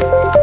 Bye.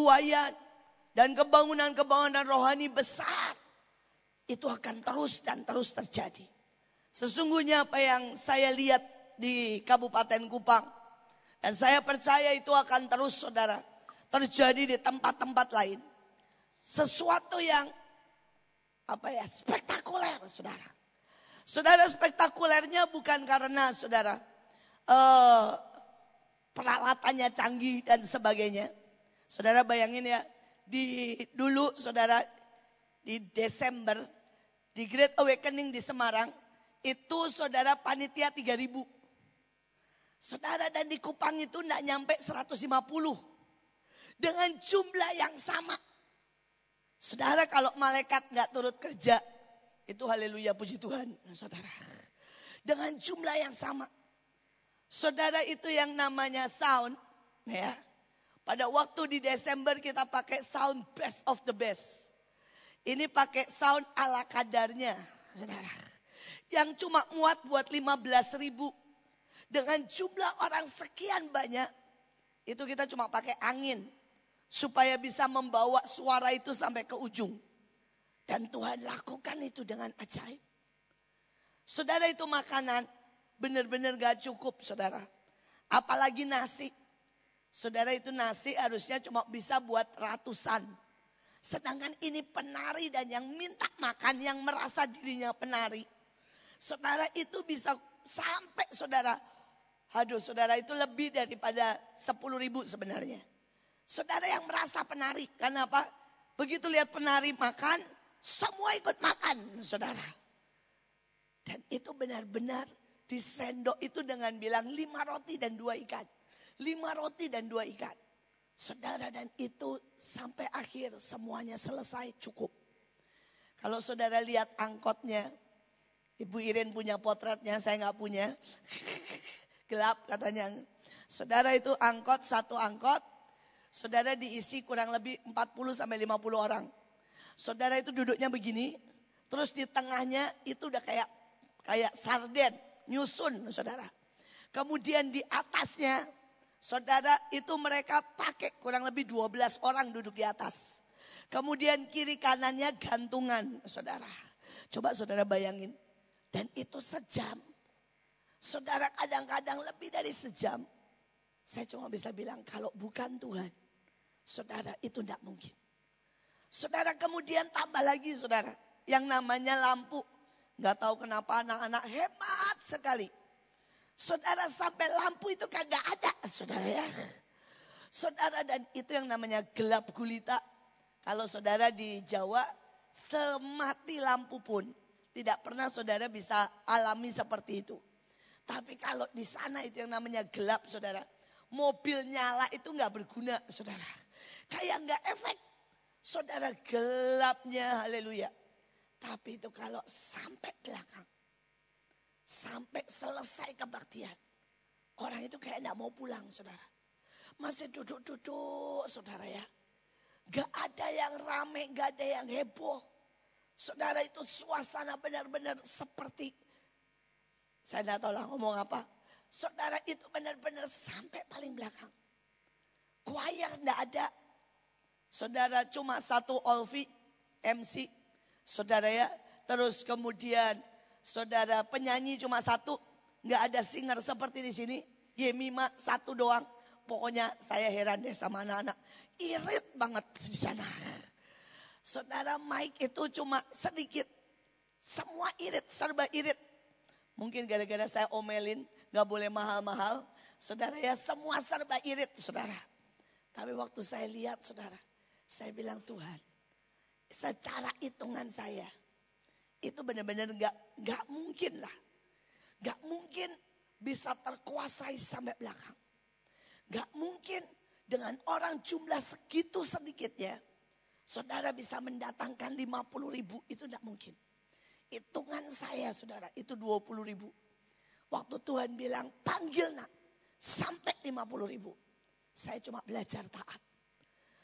Tuayan, dan kebangunan-kebangunan rohani besar. Itu akan terus dan terus terjadi. Sesungguhnya apa yang saya lihat di Kabupaten Kupang. Dan saya percaya itu akan terus saudara. Terjadi di tempat-tempat lain. Sesuatu yang apa ya spektakuler saudara. Saudara spektakulernya bukan karena saudara uh, peralatannya canggih dan sebagainya. Saudara bayangin ya, di dulu saudara di Desember di Great Awakening di Semarang itu saudara panitia 3000. Saudara dan di Kupang itu enggak nyampe 150. Dengan jumlah yang sama. Saudara kalau malaikat nggak turut kerja, itu haleluya puji Tuhan, saudara. Dengan jumlah yang sama. Saudara itu yang namanya sound, ya. Pada waktu di Desember kita pakai sound best of the best. Ini pakai sound ala kadarnya, saudara. Yang cuma muat buat 15 ribu. Dengan jumlah orang sekian banyak, itu kita cuma pakai angin. Supaya bisa membawa suara itu sampai ke ujung. Dan Tuhan lakukan itu dengan ajaib. Saudara itu makanan benar-benar gak cukup saudara. Apalagi nasi. Saudara itu nasi harusnya cuma bisa buat ratusan. Sedangkan ini penari dan yang minta makan yang merasa dirinya penari. Saudara itu bisa sampai saudara. Aduh saudara itu lebih daripada 10 ribu sebenarnya. Saudara yang merasa penari. Karena apa? Begitu lihat penari makan, semua ikut makan saudara. Dan itu benar-benar di sendok itu dengan bilang lima roti dan dua ikan. Lima roti dan dua ikan. Saudara dan itu sampai akhir semuanya selesai cukup. Kalau saudara lihat angkotnya, Ibu Irin punya potretnya, saya nggak punya. Gelap katanya. Saudara itu angkot, satu angkot, saudara diisi kurang lebih 40 sampai 50 orang. Saudara itu duduknya begini, terus di tengahnya itu udah kayak kayak sarden, nyusun saudara. Kemudian di atasnya Saudara itu mereka pakai kurang lebih 12 orang duduk di atas. Kemudian kiri kanannya gantungan saudara. Coba saudara bayangin. Dan itu sejam. Saudara kadang-kadang lebih dari sejam. Saya cuma bisa bilang kalau bukan Tuhan. Saudara itu tidak mungkin. Saudara kemudian tambah lagi saudara. Yang namanya lampu. Gak tahu kenapa anak-anak hemat sekali Saudara sampai lampu itu kagak ada, saudara ya. Saudara dan itu yang namanya gelap gulita. Kalau saudara di Jawa semati lampu pun tidak pernah saudara bisa alami seperti itu. Tapi kalau di sana itu yang namanya gelap saudara. Mobil nyala itu nggak berguna saudara. Kayak nggak efek. Saudara gelapnya haleluya. Tapi itu kalau sampai belakang Sampai selesai kebaktian. Orang itu kayak tidak mau pulang saudara. Masih duduk-duduk saudara ya. Gak ada yang rame, gak ada yang heboh. Saudara itu suasana benar-benar seperti. Saya tidak tahu lah ngomong apa. Saudara itu benar-benar sampai paling belakang. Choir tidak ada. Saudara cuma satu Olvi MC. Saudara ya. Terus kemudian Saudara penyanyi cuma satu, nggak ada singer seperti di sini. Yemima satu doang. Pokoknya saya heran deh sama anak-anak. Irit banget di sana. Saudara Mike itu cuma sedikit. Semua irit, serba irit. Mungkin gara-gara saya omelin, nggak boleh mahal-mahal. Saudara ya semua serba irit saudara. Tapi waktu saya lihat saudara, saya bilang Tuhan, secara hitungan saya, itu benar-benar nggak nggak mungkin lah, nggak mungkin bisa terkuasai sampai belakang, nggak mungkin dengan orang jumlah segitu sedikitnya, saudara bisa mendatangkan 50 ribu itu tidak mungkin. Hitungan saya saudara itu 20 ribu. Waktu Tuhan bilang panggil nak sampai 50 ribu. Saya cuma belajar taat.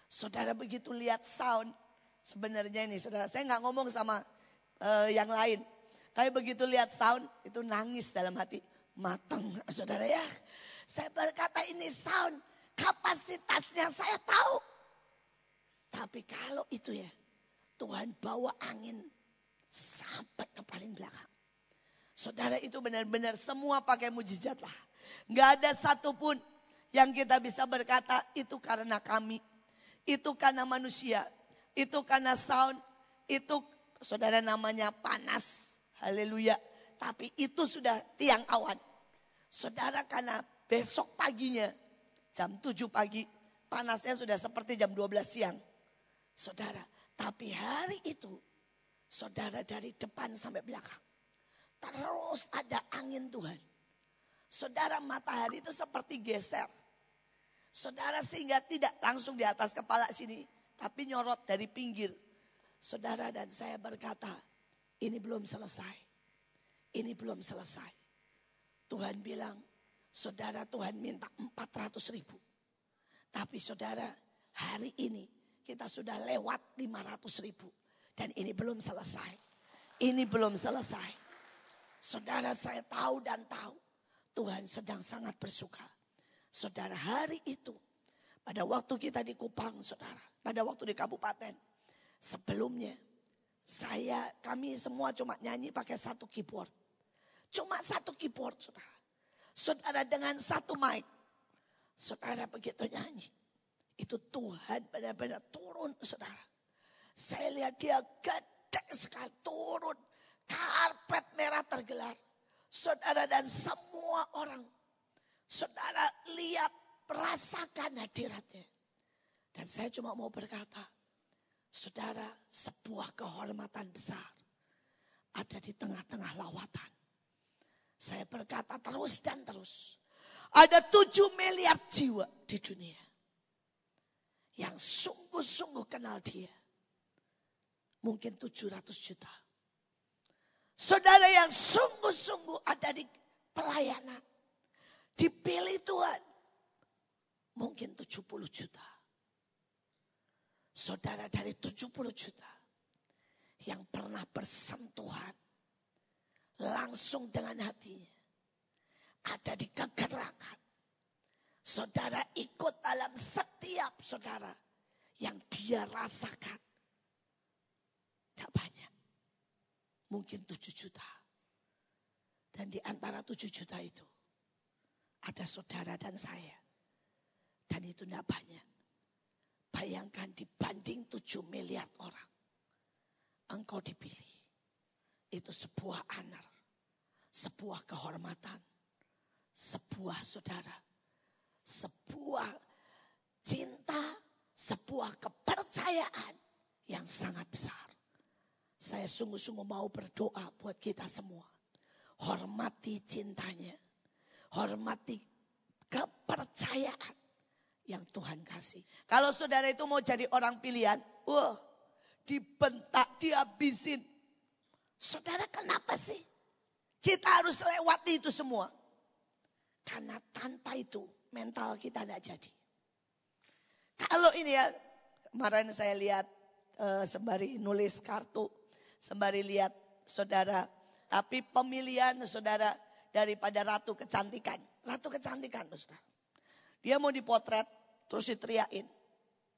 Saudara begitu lihat sound, sebenarnya ini saudara saya nggak ngomong sama uh, yang lain. Tapi begitu lihat sound itu nangis dalam hati. Matang saudara ya. Saya berkata ini sound kapasitasnya saya tahu. Tapi kalau itu ya, Tuhan bawa angin sampai ke paling belakang. Saudara itu benar-benar semua pakai mujizat lah. Nggak ada satupun yang kita bisa berkata itu karena kami. Itu karena manusia. Itu karena sound. Itu saudara namanya panas. Haleluya. Tapi itu sudah tiang awan. Saudara karena besok paginya jam 7 pagi panasnya sudah seperti jam 12 siang. Saudara, tapi hari itu saudara dari depan sampai belakang terus ada angin Tuhan. Saudara matahari itu seperti geser. Saudara sehingga tidak langsung di atas kepala sini. Tapi nyorot dari pinggir. Saudara dan saya berkata, ini belum selesai. Ini belum selesai. Tuhan bilang, saudara Tuhan minta 400 ribu. Tapi saudara, hari ini kita sudah lewat 500 ribu. Dan ini belum selesai. Ini belum selesai. Saudara saya tahu dan tahu. Tuhan sedang sangat bersuka. Saudara hari itu. Pada waktu kita di Kupang saudara. Pada waktu di kabupaten. Sebelumnya. Saya, kami semua cuma nyanyi pakai satu keyboard. Cuma satu keyboard saudara. Saudara dengan satu mic. Saudara begitu nyanyi. Itu Tuhan benar-benar turun saudara. Saya lihat dia gede sekali turun. Karpet merah tergelar. Saudara dan semua orang Saudara lihat, rasakan hadiratnya. Dan saya cuma mau berkata, saudara sebuah kehormatan besar ada di tengah-tengah lawatan. Saya berkata terus dan terus. Ada tujuh miliar jiwa di dunia. Yang sungguh-sungguh kenal dia. Mungkin 700 juta. Saudara yang sungguh-sungguh ada di pelayanan Dipilih Tuhan. Mungkin 70 juta. Saudara dari 70 juta. Yang pernah bersentuhan. Langsung dengan hatinya. Ada di kegerakan. Saudara ikut dalam setiap saudara. Yang dia rasakan. Tidak banyak. Mungkin 7 juta. Dan di antara 7 juta itu ada saudara dan saya. Dan itu tidak banyak. Bayangkan dibanding 7 miliar orang. Engkau dipilih. Itu sebuah honor. Sebuah kehormatan. Sebuah saudara. Sebuah cinta. Sebuah kepercayaan yang sangat besar. Saya sungguh-sungguh mau berdoa buat kita semua. Hormati cintanya hormati kepercayaan yang Tuhan kasih. Kalau saudara itu mau jadi orang pilihan, wah, dibentak, dihabisin. Saudara kenapa sih? Kita harus lewati itu semua. Karena tanpa itu mental kita tidak jadi. Kalau ini ya, kemarin saya lihat uh, sembari nulis kartu, sembari lihat saudara, tapi pemilihan saudara daripada ratu kecantikan. Ratu kecantikan, saudara. Dia mau dipotret, terus diteriakin.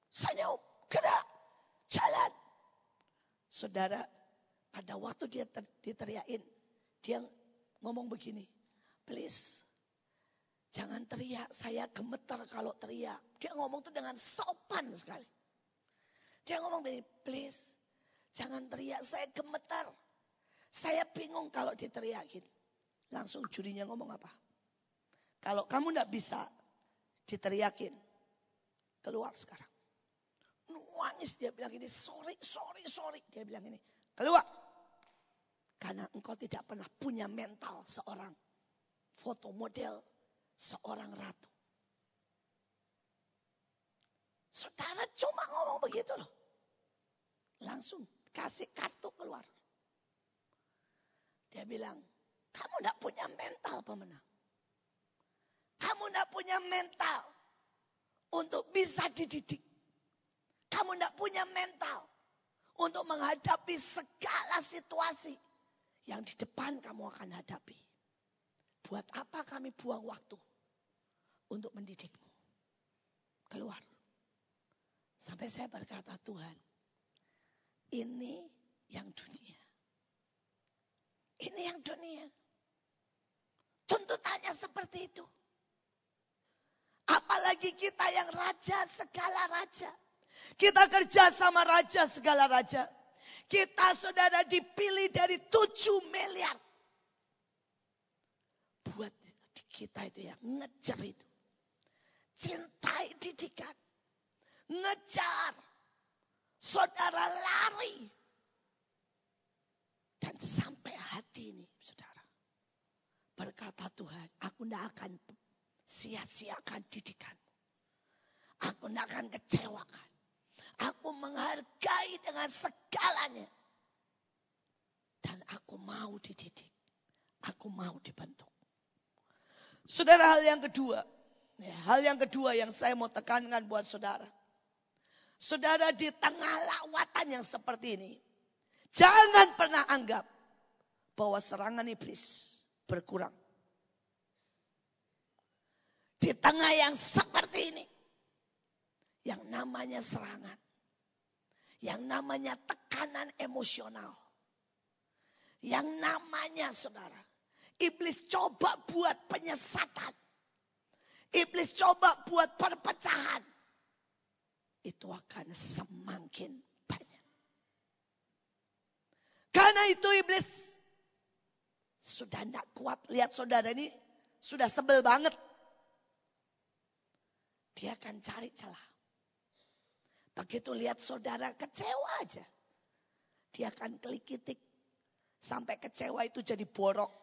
Senyum, gerak, jalan. Saudara, pada waktu dia ter, diteriakin, dia ngomong begini. Please, jangan teriak, saya gemeter kalau teriak. Dia ngomong tuh dengan sopan sekali. Dia ngomong begini, please, jangan teriak, saya gemeter. Saya bingung kalau diteriakin. Langsung jurinya ngomong apa? Kalau kamu tidak bisa diteriakin, keluar sekarang. Nuangis dia bilang ini, sorry, sorry, sorry. Dia bilang ini, keluar. Karena engkau tidak pernah punya mental seorang foto model, seorang ratu. Saudara cuma ngomong begitu loh. Langsung kasih kartu keluar. Dia bilang, kamu tidak punya mental pemenang. Kamu tidak punya mental untuk bisa dididik. Kamu tidak punya mental untuk menghadapi segala situasi yang di depan kamu akan hadapi. Buat apa kami buang waktu untuk mendidikmu? Keluar. Sampai saya berkata, Tuhan, ini yang dunia. Ini yang dunia. Tuntutannya seperti itu. Apalagi kita yang raja segala raja. Kita kerja sama raja segala raja. Kita saudara dipilih dari 7 miliar. Buat kita itu yang ngejar itu. Cintai didikan. Ngejar. Saudara lari. Dan sampai hati ini saudara. Berkata Tuhan, aku tidak akan sia-siakan didikanmu. Aku tidak akan kecewakan. Aku menghargai dengan segalanya. Dan aku mau dididik. Aku mau dibentuk. Saudara hal yang kedua. Ya, hal yang kedua yang saya mau tekankan buat saudara. Saudara di tengah lawatan yang seperti ini. Jangan pernah anggap bahwa serangan iblis berkurang. Di tengah yang seperti ini. Yang namanya serangan yang namanya tekanan emosional. Yang namanya saudara, iblis coba buat penyesatan. Iblis coba buat perpecahan. Itu akan semakin banyak. Karena itu iblis sudah tidak kuat lihat saudara ini sudah sebel banget. Dia akan cari celah. Begitu lihat saudara kecewa aja. Dia akan klik kitik. Sampai kecewa itu jadi borok.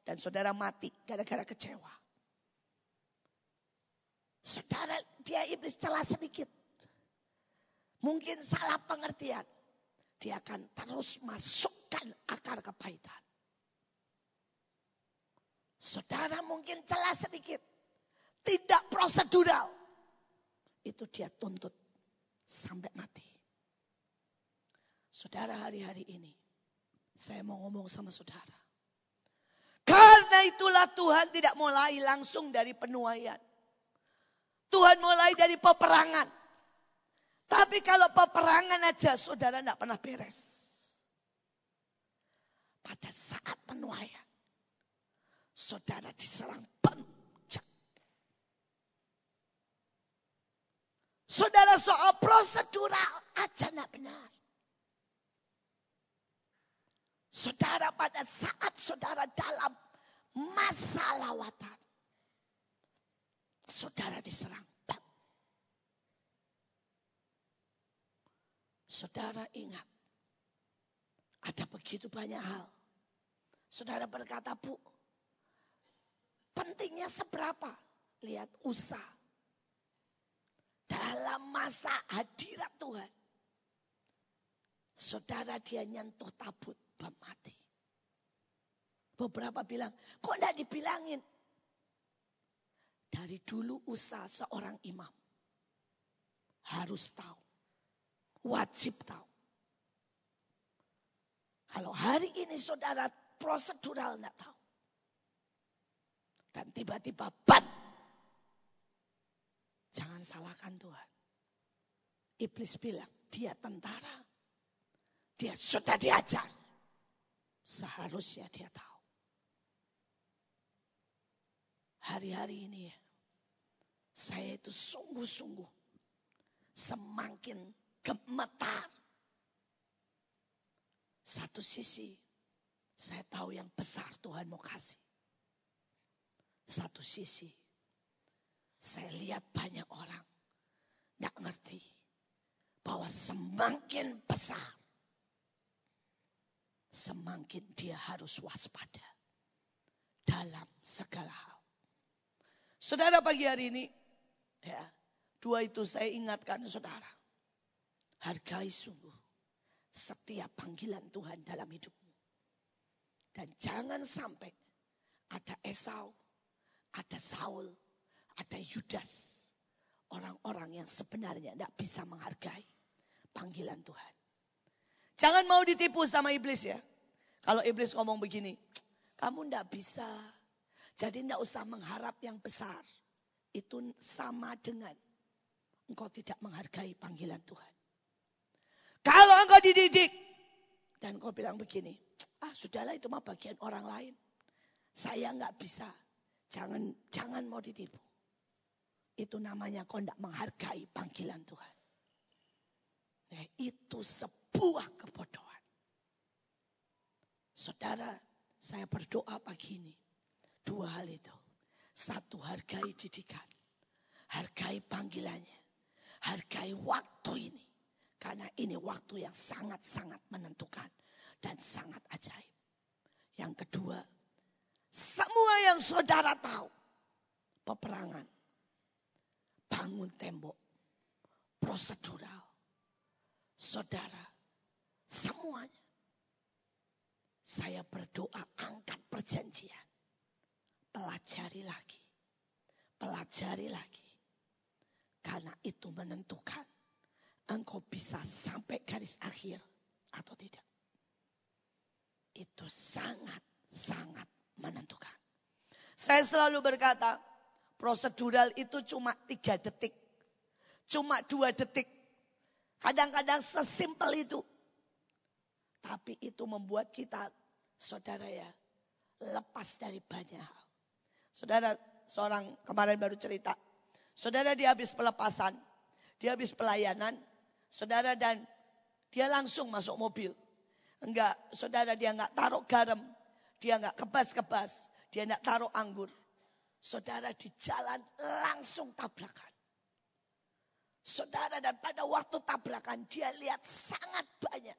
Dan saudara mati gara-gara kecewa. Saudara dia iblis celah sedikit. Mungkin salah pengertian. Dia akan terus masukkan akar kepahitan. Saudara mungkin celah sedikit. Tidak prosedural. Itu dia tuntut sampai mati. Saudara hari-hari ini, saya mau ngomong sama saudara. Karena itulah Tuhan tidak mulai langsung dari penuaian. Tuhan mulai dari peperangan. Tapi kalau peperangan aja saudara tidak pernah beres. Pada saat penuaian, saudara diserang Saudara soal prosedural aja tidak benar. Saudara pada saat saudara dalam masa lawatan. Saudara diserang. Saudara ingat. Ada begitu banyak hal. Saudara berkata, Bu, pentingnya seberapa? Lihat usaha dalam masa hadirat Tuhan. Saudara dia nyentuh tabut bam mati. Beberapa bilang, kok enggak dibilangin? Dari dulu usaha seorang imam. Harus tahu. Wajib tahu. Kalau hari ini saudara prosedural enggak tahu. Dan tiba-tiba ban Jangan salahkan Tuhan. Iblis bilang, dia tentara. Dia sudah diajar. Seharusnya dia tahu. Hari-hari ini ya, saya itu sungguh-sungguh semakin gemetar. Satu sisi, saya tahu yang besar Tuhan mau kasih. Satu sisi, saya lihat banyak orang nggak ngerti bahwa semakin besar, semakin dia harus waspada dalam segala hal. Saudara pagi hari ini, ya, dua itu saya ingatkan saudara. Hargai sungguh setiap panggilan Tuhan dalam hidupmu. Dan jangan sampai ada Esau, ada Saul, ada Yudas. Orang-orang yang sebenarnya tidak bisa menghargai panggilan Tuhan. Jangan mau ditipu sama iblis ya. Kalau iblis ngomong begini, kamu tidak bisa. Jadi tidak usah mengharap yang besar. Itu sama dengan engkau tidak menghargai panggilan Tuhan. Kalau engkau dididik dan engkau bilang begini, ah sudahlah itu mah bagian orang lain. Saya nggak bisa. Jangan jangan mau ditipu. Itu namanya kau tidak menghargai panggilan Tuhan. Nah, itu sebuah kebodohan. Saudara, saya berdoa pagi ini. Dua hal itu. Satu, hargai didikan. Hargai panggilannya. Hargai waktu ini. Karena ini waktu yang sangat-sangat menentukan. Dan sangat ajaib. Yang kedua, semua yang saudara tahu. Peperangan. Bangun tembok. Prosedural. Saudara. Semuanya. Saya berdoa angkat perjanjian pelajari lagi. Pelajari lagi. Karena itu menentukan engkau bisa sampai garis akhir atau tidak. Itu sangat-sangat menentukan. Saya selalu berkata, prosedural itu cuma tiga detik. Cuma dua detik. Kadang-kadang sesimpel itu. Tapi itu membuat kita, saudara ya, lepas dari banyak hal. Saudara seorang kemarin baru cerita. Saudara dia habis pelepasan. Dia habis pelayanan. Saudara dan dia langsung masuk mobil. Enggak, saudara dia enggak taruh garam. Dia enggak kebas-kebas. Dia enggak taruh anggur. Saudara di jalan langsung tabrakan. Saudara dan pada waktu tabrakan dia lihat sangat banyak.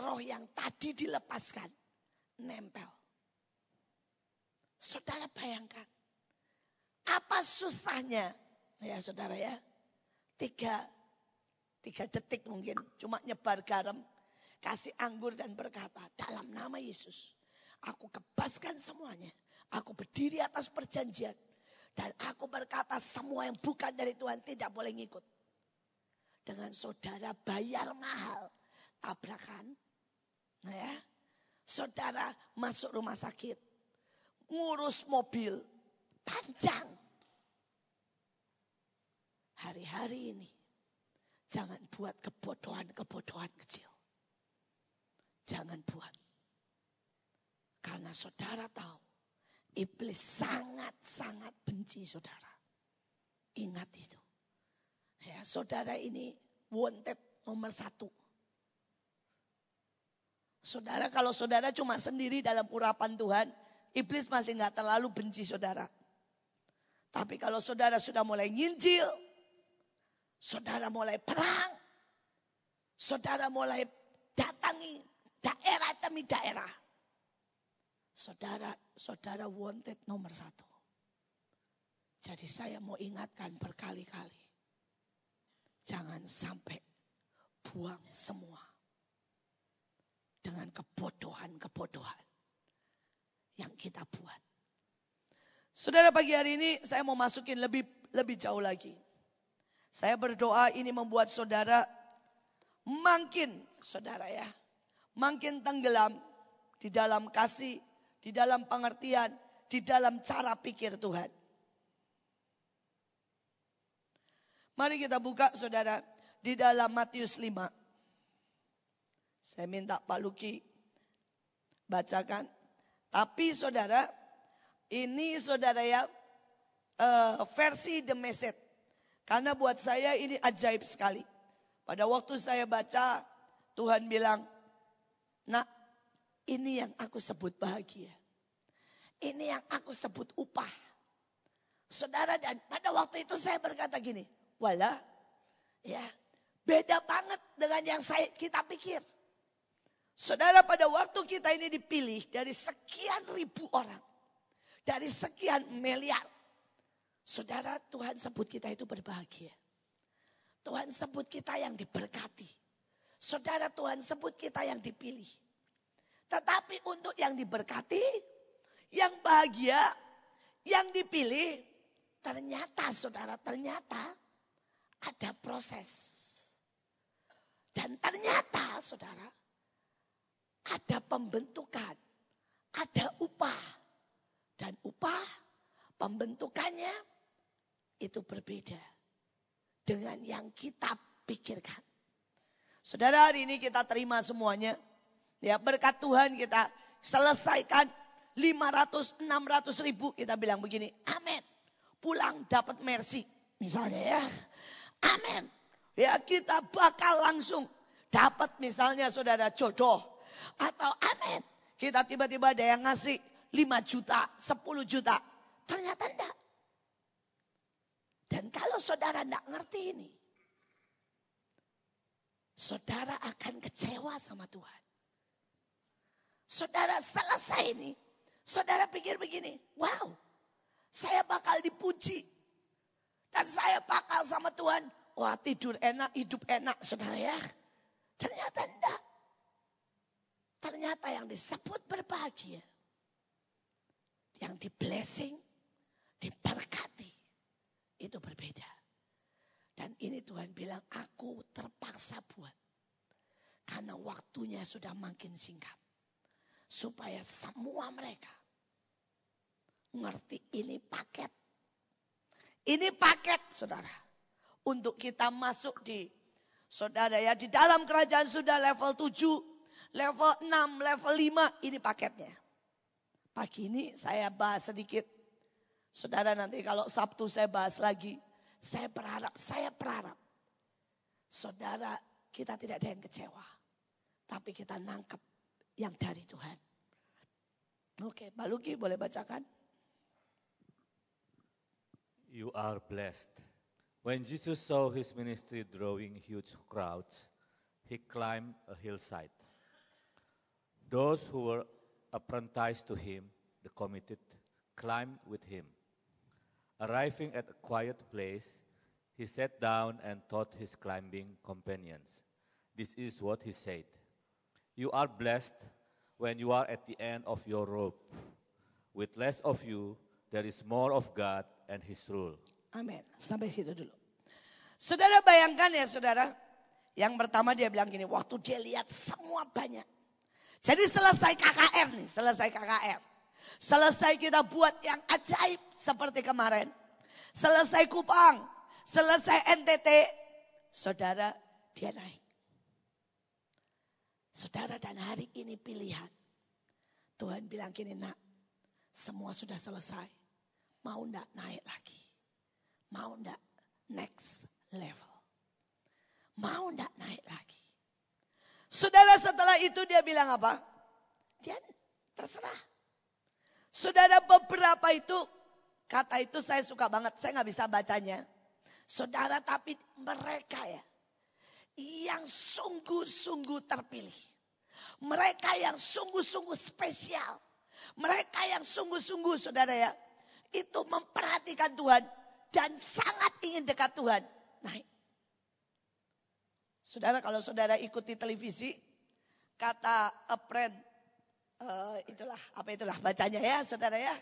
Roh yang tadi dilepaskan nempel. Saudara bayangkan. Apa susahnya? Ya saudara ya. Tiga, tiga detik mungkin. Cuma nyebar garam. Kasih anggur dan berkata. Dalam nama Yesus. Aku kebaskan semuanya. Aku berdiri atas perjanjian. Dan aku berkata semua yang bukan dari Tuhan tidak boleh ngikut. Dengan saudara bayar mahal. Tabrakan. Nah ya. Saudara masuk rumah sakit ngurus mobil panjang. Hari-hari ini jangan buat kebodohan-kebodohan kecil. Jangan buat. Karena saudara tahu iblis sangat-sangat benci saudara. Ingat itu. Ya, saudara ini wanted nomor satu. Saudara kalau saudara cuma sendiri dalam urapan Tuhan, Iblis masih nggak terlalu benci saudara. Tapi kalau saudara sudah mulai nginjil, saudara mulai perang, saudara mulai datangi daerah demi daerah. Saudara, saudara wanted nomor satu. Jadi saya mau ingatkan berkali-kali. Jangan sampai buang semua. Dengan kebodohan-kebodohan yang kita buat. Saudara pagi hari ini saya mau masukin lebih lebih jauh lagi. Saya berdoa ini membuat saudara makin saudara ya, makin tenggelam di dalam kasih, di dalam pengertian, di dalam cara pikir Tuhan. Mari kita buka saudara di dalam Matius 5. Saya minta Pak Luki bacakan tapi saudara, ini saudara ya uh, versi The Message. Karena buat saya ini ajaib sekali. Pada waktu saya baca, Tuhan bilang, nak ini yang aku sebut bahagia. Ini yang aku sebut upah. Saudara dan pada waktu itu saya berkata gini, wala ya beda banget dengan yang saya kita pikir. Saudara pada waktu kita ini dipilih dari sekian ribu orang. Dari sekian miliar. Saudara Tuhan sebut kita itu berbahagia. Tuhan sebut kita yang diberkati. Saudara Tuhan sebut kita yang dipilih. Tetapi untuk yang diberkati, yang bahagia, yang dipilih, ternyata saudara, ternyata ada proses. Dan ternyata saudara, ada pembentukan, ada upah. Dan upah pembentukannya itu berbeda dengan yang kita pikirkan. Saudara hari ini kita terima semuanya. Ya berkat Tuhan kita selesaikan 500, 600 ribu. Kita bilang begini, amin. Pulang dapat mercy. Misalnya ya, amin. Ya kita bakal langsung dapat misalnya saudara jodoh. Atau amin. Kita tiba-tiba ada yang ngasih 5 juta, 10 juta. Ternyata enggak. Dan kalau saudara enggak ngerti ini, saudara akan kecewa sama Tuhan. Saudara selesai ini, saudara pikir begini, wow, saya bakal dipuji. Dan saya bakal sama Tuhan, wah tidur enak, hidup enak saudara ya. Ternyata enggak. Ternyata yang disebut berbahagia yang di blessing, diberkati, itu berbeda. Dan ini Tuhan bilang, aku terpaksa buat. Karena waktunya sudah makin singkat. Supaya semua mereka ngerti ini paket. Ini paket saudara. Untuk kita masuk di saudara ya di dalam kerajaan sudah level 7, level 6, level 5 ini paketnya. Pagi ini saya bahas sedikit. Saudara nanti kalau Sabtu saya bahas lagi. Saya berharap, saya berharap. Saudara kita tidak ada yang kecewa. Tapi kita nangkep yang dari Tuhan. Oke, Pak Luki boleh bacakan. You are blessed. When Jesus saw his ministry drawing huge crowds, he climbed a hillside. Those who were apprenticed to him, the committed, climbed with him. Arriving at a quiet place, he sat down and taught his climbing companions. This is what he said You are blessed when you are at the end of your rope. With less of you, there is more of God and his rule. Amin. Sampai situ dulu. Saudara bayangkan ya saudara. Yang pertama dia bilang gini, waktu dia lihat semua banyak. Jadi selesai KKR nih, selesai KKR. Selesai kita buat yang ajaib seperti kemarin. Selesai Kupang, selesai NTT. Saudara, dia naik. Saudara dan hari ini pilihan. Tuhan bilang gini nak, semua sudah selesai. Mau ndak naik lagi? Mau ndak next level? Mau ndak naik lagi? Saudara setelah itu dia bilang apa? Dia terserah. Saudara beberapa itu, kata itu saya suka banget, saya nggak bisa bacanya. Saudara tapi mereka ya, yang sungguh-sungguh terpilih. Mereka yang sungguh-sungguh spesial. Mereka yang sungguh-sungguh saudara ya, itu memperhatikan Tuhan dan sangat ingin dekat Tuhan. Naik. Saudara kalau saudara ikuti televisi, kata apren, uh, itulah apa itulah bacanya ya saudara ya.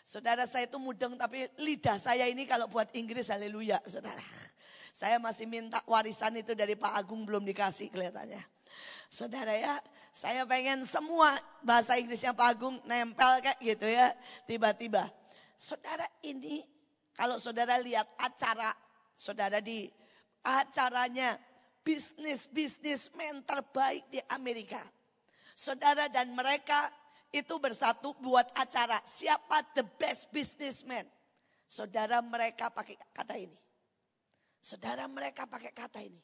Saudara saya itu mudeng tapi lidah saya ini kalau buat Inggris haleluya saudara. Saya masih minta warisan itu dari Pak Agung belum dikasih kelihatannya. Saudara ya, saya pengen semua bahasa Inggrisnya Pak Agung nempel kayak gitu ya. Tiba-tiba. Saudara ini kalau saudara lihat acara, saudara di acaranya bisnis-bisnismen terbaik di Amerika. Saudara dan mereka itu bersatu buat acara. Siapa the best businessman? Saudara mereka pakai kata ini. Saudara mereka pakai kata ini.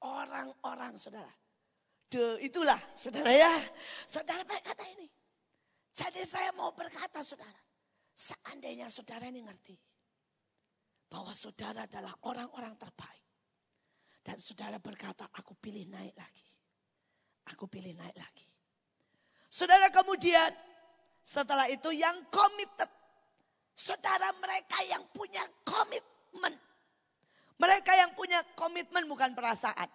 Orang-orang saudara. De, itulah saudara ya. Saudara pakai kata ini. Jadi saya mau berkata saudara. Seandainya saudara ini ngerti. Bahwa saudara adalah orang-orang terbaik. Dan saudara berkata, aku pilih naik lagi. Aku pilih naik lagi. Saudara kemudian setelah itu yang committed. Saudara mereka yang punya komitmen. Mereka yang punya komitmen bukan perasaan.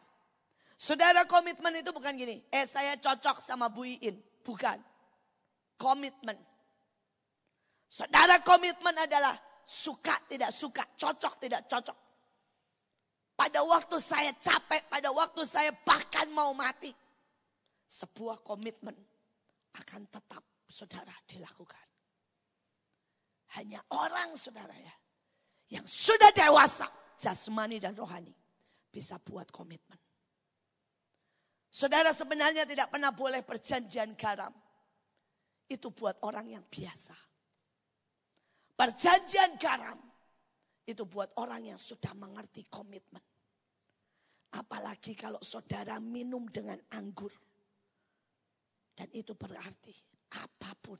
Saudara komitmen itu bukan gini. Eh saya cocok sama Bu Iin. Bukan. Komitmen. Saudara komitmen adalah suka tidak suka, cocok tidak cocok. Pada waktu saya capek, pada waktu saya bahkan mau mati. Sebuah komitmen akan tetap saudara dilakukan. Hanya orang saudara ya. Yang sudah dewasa. jasmani dan rohani. Bisa buat komitmen. Saudara sebenarnya tidak pernah boleh perjanjian garam. Itu buat orang yang biasa. Perjanjian garam itu buat orang yang sudah mengerti komitmen. Apalagi kalau saudara minum dengan anggur. Dan itu berarti apa pun.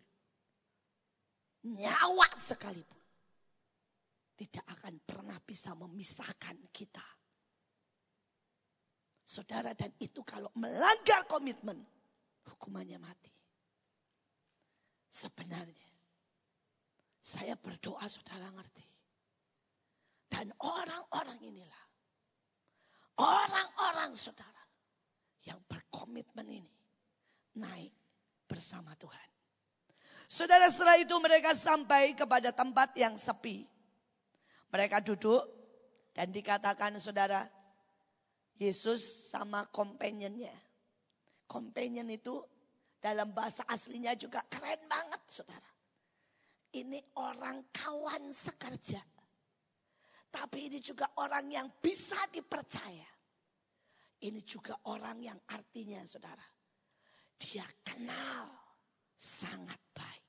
Nyawa sekalipun. Tidak akan pernah bisa memisahkan kita Saudara dan itu kalau melanggar komitmen hukumannya mati. Sebenarnya saya berdoa saudara ngerti. Dan orang-orang inilah orang-orang saudara yang berkomitmen ini naik bersama Tuhan. Saudara setelah itu mereka sampai kepada tempat yang sepi. Mereka duduk dan dikatakan saudara Yesus sama companionnya. Companion itu dalam bahasa aslinya juga keren banget saudara. Ini orang kawan sekerja. Tapi ini juga orang yang bisa dipercaya. Ini juga orang yang artinya saudara. Dia kenal sangat baik.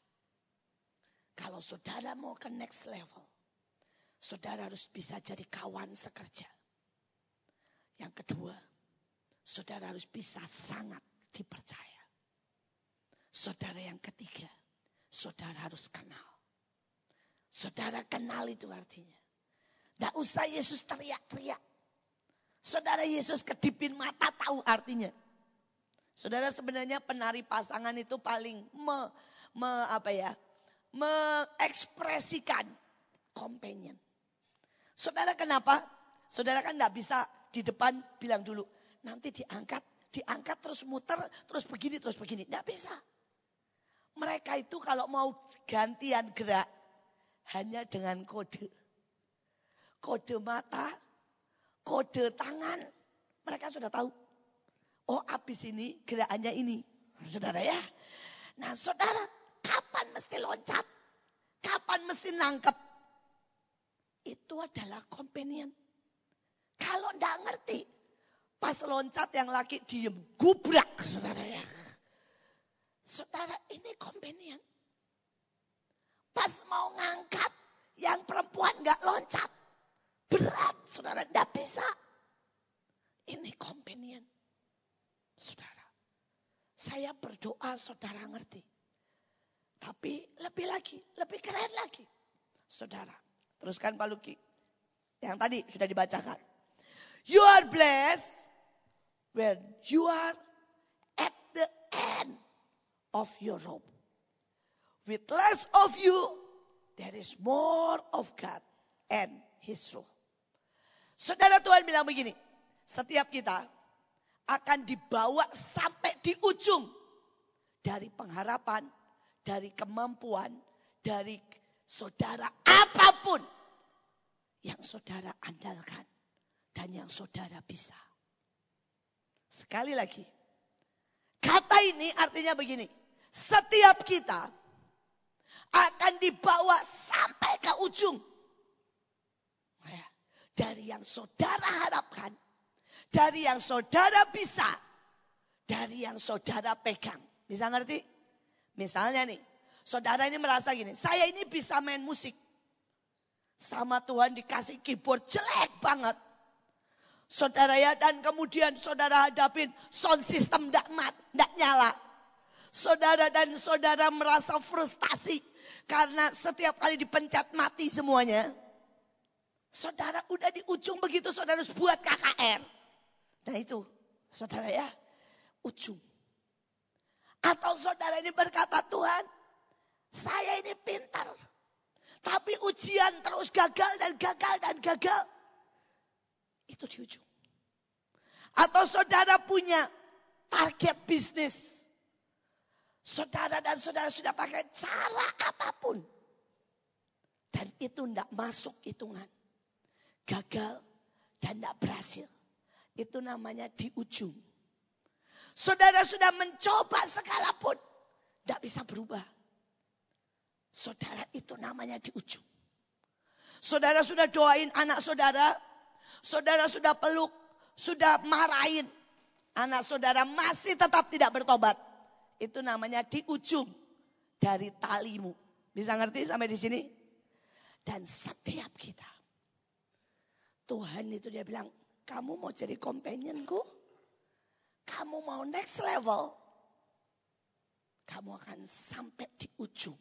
Kalau saudara mau ke next level. Saudara harus bisa jadi kawan sekerja. Yang kedua, saudara harus bisa sangat dipercaya. Saudara yang ketiga, saudara harus kenal. Saudara kenal itu artinya. Tidak usah Yesus teriak-teriak. Saudara Yesus kedipin mata tahu artinya. Saudara sebenarnya penari pasangan itu paling me, me, apa ya, mengekspresikan companion. Saudara kenapa? Saudara kan tidak bisa di depan bilang dulu, nanti diangkat, diangkat terus muter, terus begini, terus begini. Tidak bisa. Mereka itu kalau mau gantian gerak, hanya dengan kode. Kode mata, kode tangan, mereka sudah tahu. Oh habis ini gerakannya ini. Saudara ya. Nah saudara, kapan mesti loncat? Kapan mesti nangkep? Itu adalah companion. Kalau enggak ngerti, pas loncat yang laki diem, gubrak saudara ya. Saudara ini companion. Pas mau ngangkat, yang perempuan enggak loncat. Berat, saudara, enggak bisa. Ini companion. Saudara, saya berdoa saudara ngerti. Tapi lebih lagi, lebih keren lagi. Saudara, teruskan Pak Luki. Yang tadi sudah dibacakan. You are blessed when you are at the end of your rope. With less of you, there is more of God and His rule. Saudara Tuhan bilang begini, setiap kita akan dibawa sampai di ujung dari pengharapan, dari kemampuan, dari saudara apa pun yang saudara andalkan dan yang saudara bisa. Sekali lagi, kata ini artinya begini, setiap kita akan dibawa sampai ke ujung. Ya, dari yang saudara harapkan, dari yang saudara bisa, dari yang saudara pegang. Bisa ngerti? Misalnya nih, saudara ini merasa gini, saya ini bisa main musik. Sama Tuhan dikasih keyboard jelek banget. Saudara ya, dan kemudian saudara hadapin sound system tidak tidak nyala. Saudara dan saudara merasa frustasi karena setiap kali dipencet mati semuanya. Saudara udah di ujung begitu saudara harus buat KKR. Nah itu saudara ya ujung. Atau saudara ini berkata Tuhan saya ini pintar. Tapi ujian terus gagal dan gagal dan gagal. Itu di ujung. Atau saudara punya target bisnis. Saudara dan saudara sudah pakai cara apa pun. Dan itu tidak masuk hitungan. Gagal dan tidak berhasil. Itu namanya di ujung. Saudara sudah mencoba sekalipun. Tidak bisa berubah. Saudara itu namanya di ujung. Saudara sudah doain anak saudara saudara sudah peluk, sudah marahin. Anak saudara masih tetap tidak bertobat. Itu namanya di ujung dari talimu. Bisa ngerti sampai di sini? Dan setiap kita. Tuhan itu dia bilang, kamu mau jadi companionku? Kamu mau next level? Kamu akan sampai di ujung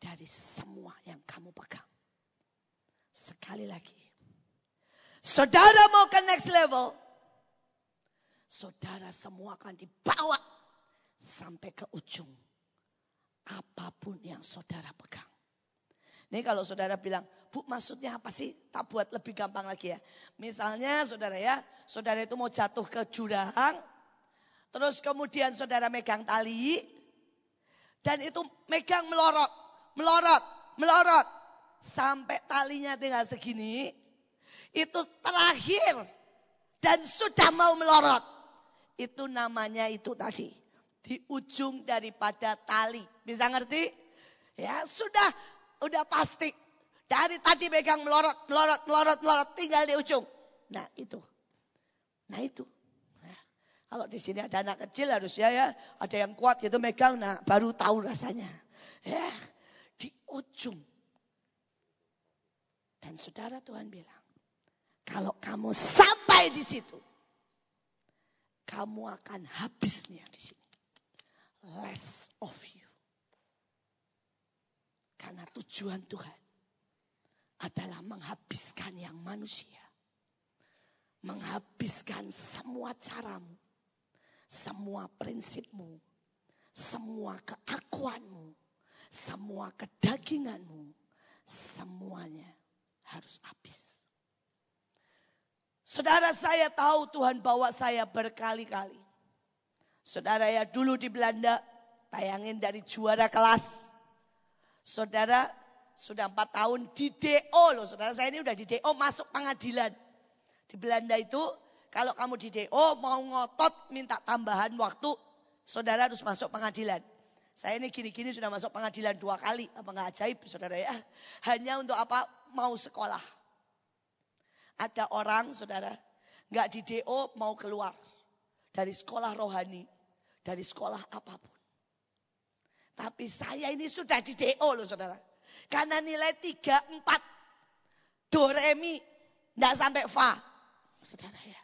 dari semua yang kamu pegang. Sekali lagi. Saudara mau ke next level. Saudara semua akan dibawa sampai ke ujung. Apa pun yang saudara pegang. Ini kalau saudara bilang, Bu maksudnya apa sih? Tak buat lebih gampang lagi ya. Misalnya saudara ya, saudara itu mau jatuh ke jurang. Terus kemudian saudara megang tali. Dan itu megang melorot, melorot, melorot. Sampai talinya tinggal segini. Itu terakhir. Dan sudah mau melorot. Itu namanya itu tadi. Di ujung daripada tali. Bisa ngerti? Ya sudah, udah pasti dari tadi pegang melorot, melorot, melorot, melorot, tinggal di ujung. Nah itu. Nah itu. Nah, kalau di sini ada anak kecil harusnya ya, ada yang kuat gitu megang, nah baru tahu rasanya. Ya, di ujung. Dan saudara Tuhan bilang, kalau kamu sampai di situ, kamu akan habisnya di sini. Less of you. Karena tujuan Tuhan adalah menghabiskan yang manusia. Menghabiskan semua caramu, semua prinsipmu, semua keakuanmu, semua kedaginganmu, semuanya harus habis. Saudara saya tahu Tuhan bawa saya berkali-kali. Saudara ya dulu di Belanda, bayangin dari juara kelas. Saudara sudah empat tahun di DO loh. Saudara saya ini udah di DO masuk pengadilan. Di Belanda itu kalau kamu di DO mau ngotot minta tambahan waktu. Saudara harus masuk pengadilan. Saya ini gini-gini sudah masuk pengadilan dua kali. Apa nggak ajaib saudara ya. Hanya untuk apa? Mau sekolah. Ada orang saudara nggak di DO mau keluar. Dari sekolah rohani. Dari sekolah apa pun. Tapi saya ini sudah di DO loh saudara. Karena nilai 3, 4. Do, re, mi. Nggak sampai fa. Saudara ya.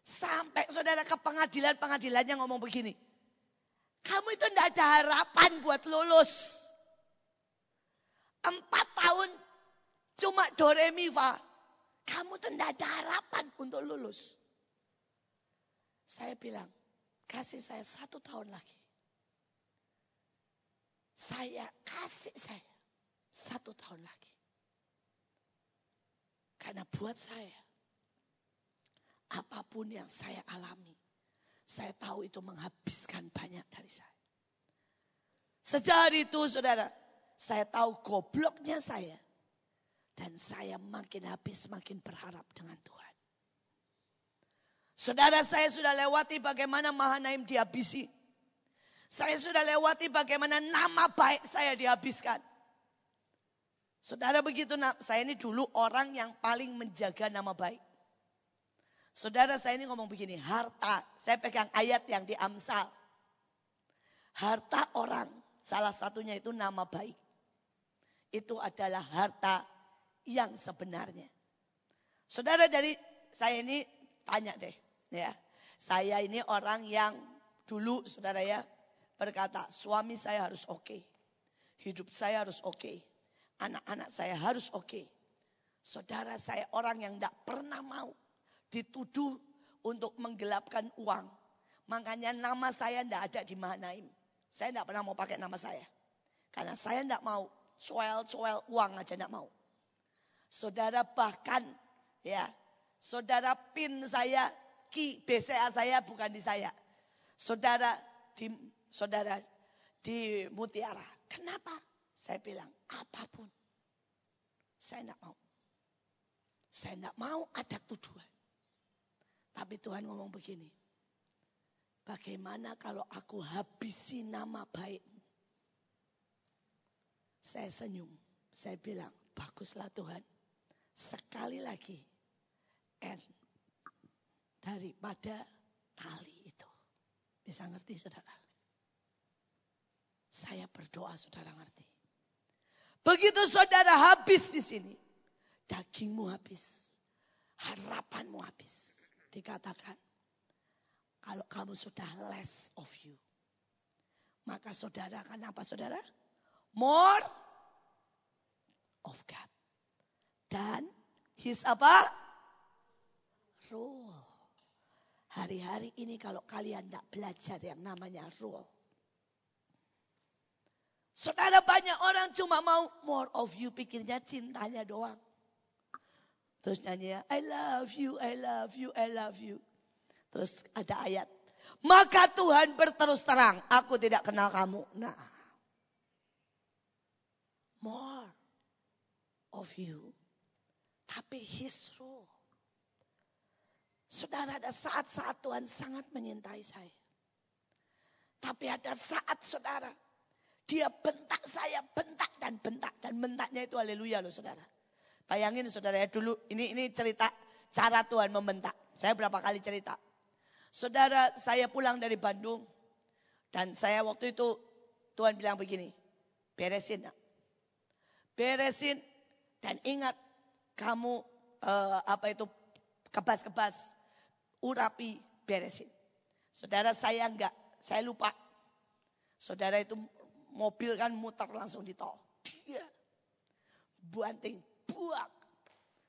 Sampai saudara ke pengadilan, pengadilannya ngomong begini. Kamu itu enggak ada harapan buat lulus. Empat tahun cuma do, re, mi, fa. Kamu tuh enggak ada harapan untuk lulus. Saya bilang, kasih saya satu tahun lagi. Saya kasih saya satu tahun lagi. Karena buat saya, apa pun yang saya alami, saya tahu itu menghabiskan banyak dari saya. Sejak itu saudara, saya tahu gobloknya saya. Dan saya makin habis makin berharap dengan Tuhan. Saudara saya sudah lewati bagaimana Mahanaim dihabisi. Saya sudah lewati bagaimana nama baik saya dihabiskan. Saudara begitu, saya ini dulu orang yang paling menjaga nama baik. Saudara saya ini ngomong begini, harta, saya pegang ayat yang di Amsal. Harta orang, salah satunya itu nama baik. Itu adalah harta yang sebenarnya. Saudara dari saya ini tanya deh, ya. Saya ini orang yang dulu saudara ya berkata, suami saya harus oke. Okay. Hidup saya harus oke. Okay Anak-anak saya harus oke. Okay. Saudara saya orang yang tidak pernah mau dituduh untuk menggelapkan uang. Makanya nama saya tidak ada di Mahanaim. Saya tidak pernah mau pakai nama saya. Karena saya tidak mau soel-soel uang aja tidak mau. Saudara bahkan ya, saudara pin saya, ki BCA saya bukan di saya. Saudara di saudara di Mutiara. Kenapa? Saya bilang, apa pun. Saya tidak mau. Saya tidak mau ada tuduhan. Tapi Tuhan ngomong begini. Bagaimana kalau aku habisi nama baikmu? Saya senyum. Saya bilang, baguslah Tuhan. sekali lagi N daripada tali itu. Bisa ngerti saudara? Saya berdoa saudara ngerti. Begitu saudara habis di sini. Dagingmu habis. Harapanmu habis. Dikatakan. Kalau kamu sudah less of you. Maka saudara akan apa saudara? More of God. Dan his apa? Rule. Hari-hari ini kalau kalian tidak belajar yang namanya rule. Saudara banyak orang cuma mau more of you pikirnya cintanya doang. Terus nyanyi ya, I love you, I love you, I love you. Terus ada ayat. Maka Tuhan berterus terang, aku tidak kenal kamu. Nah, more of you. Tapi his rule. Saudara ada saat-saat Tuhan sangat menyintai saya. Tapi ada saat saudara, dia bentak saya, bentak dan bentak. Dan bentaknya itu haleluya loh saudara. Bayangin saudara ya dulu, ini ini cerita cara Tuhan membentak. Saya berapa kali cerita. Saudara saya pulang dari Bandung. Dan saya waktu itu Tuhan bilang begini, beresin nak. Beresin dan ingat kamu uh, apa itu kebas-kebas urapi, beresin. Saudara saya enggak, saya lupa. Saudara itu mobil kan muter langsung di tol. Dia banting, buak.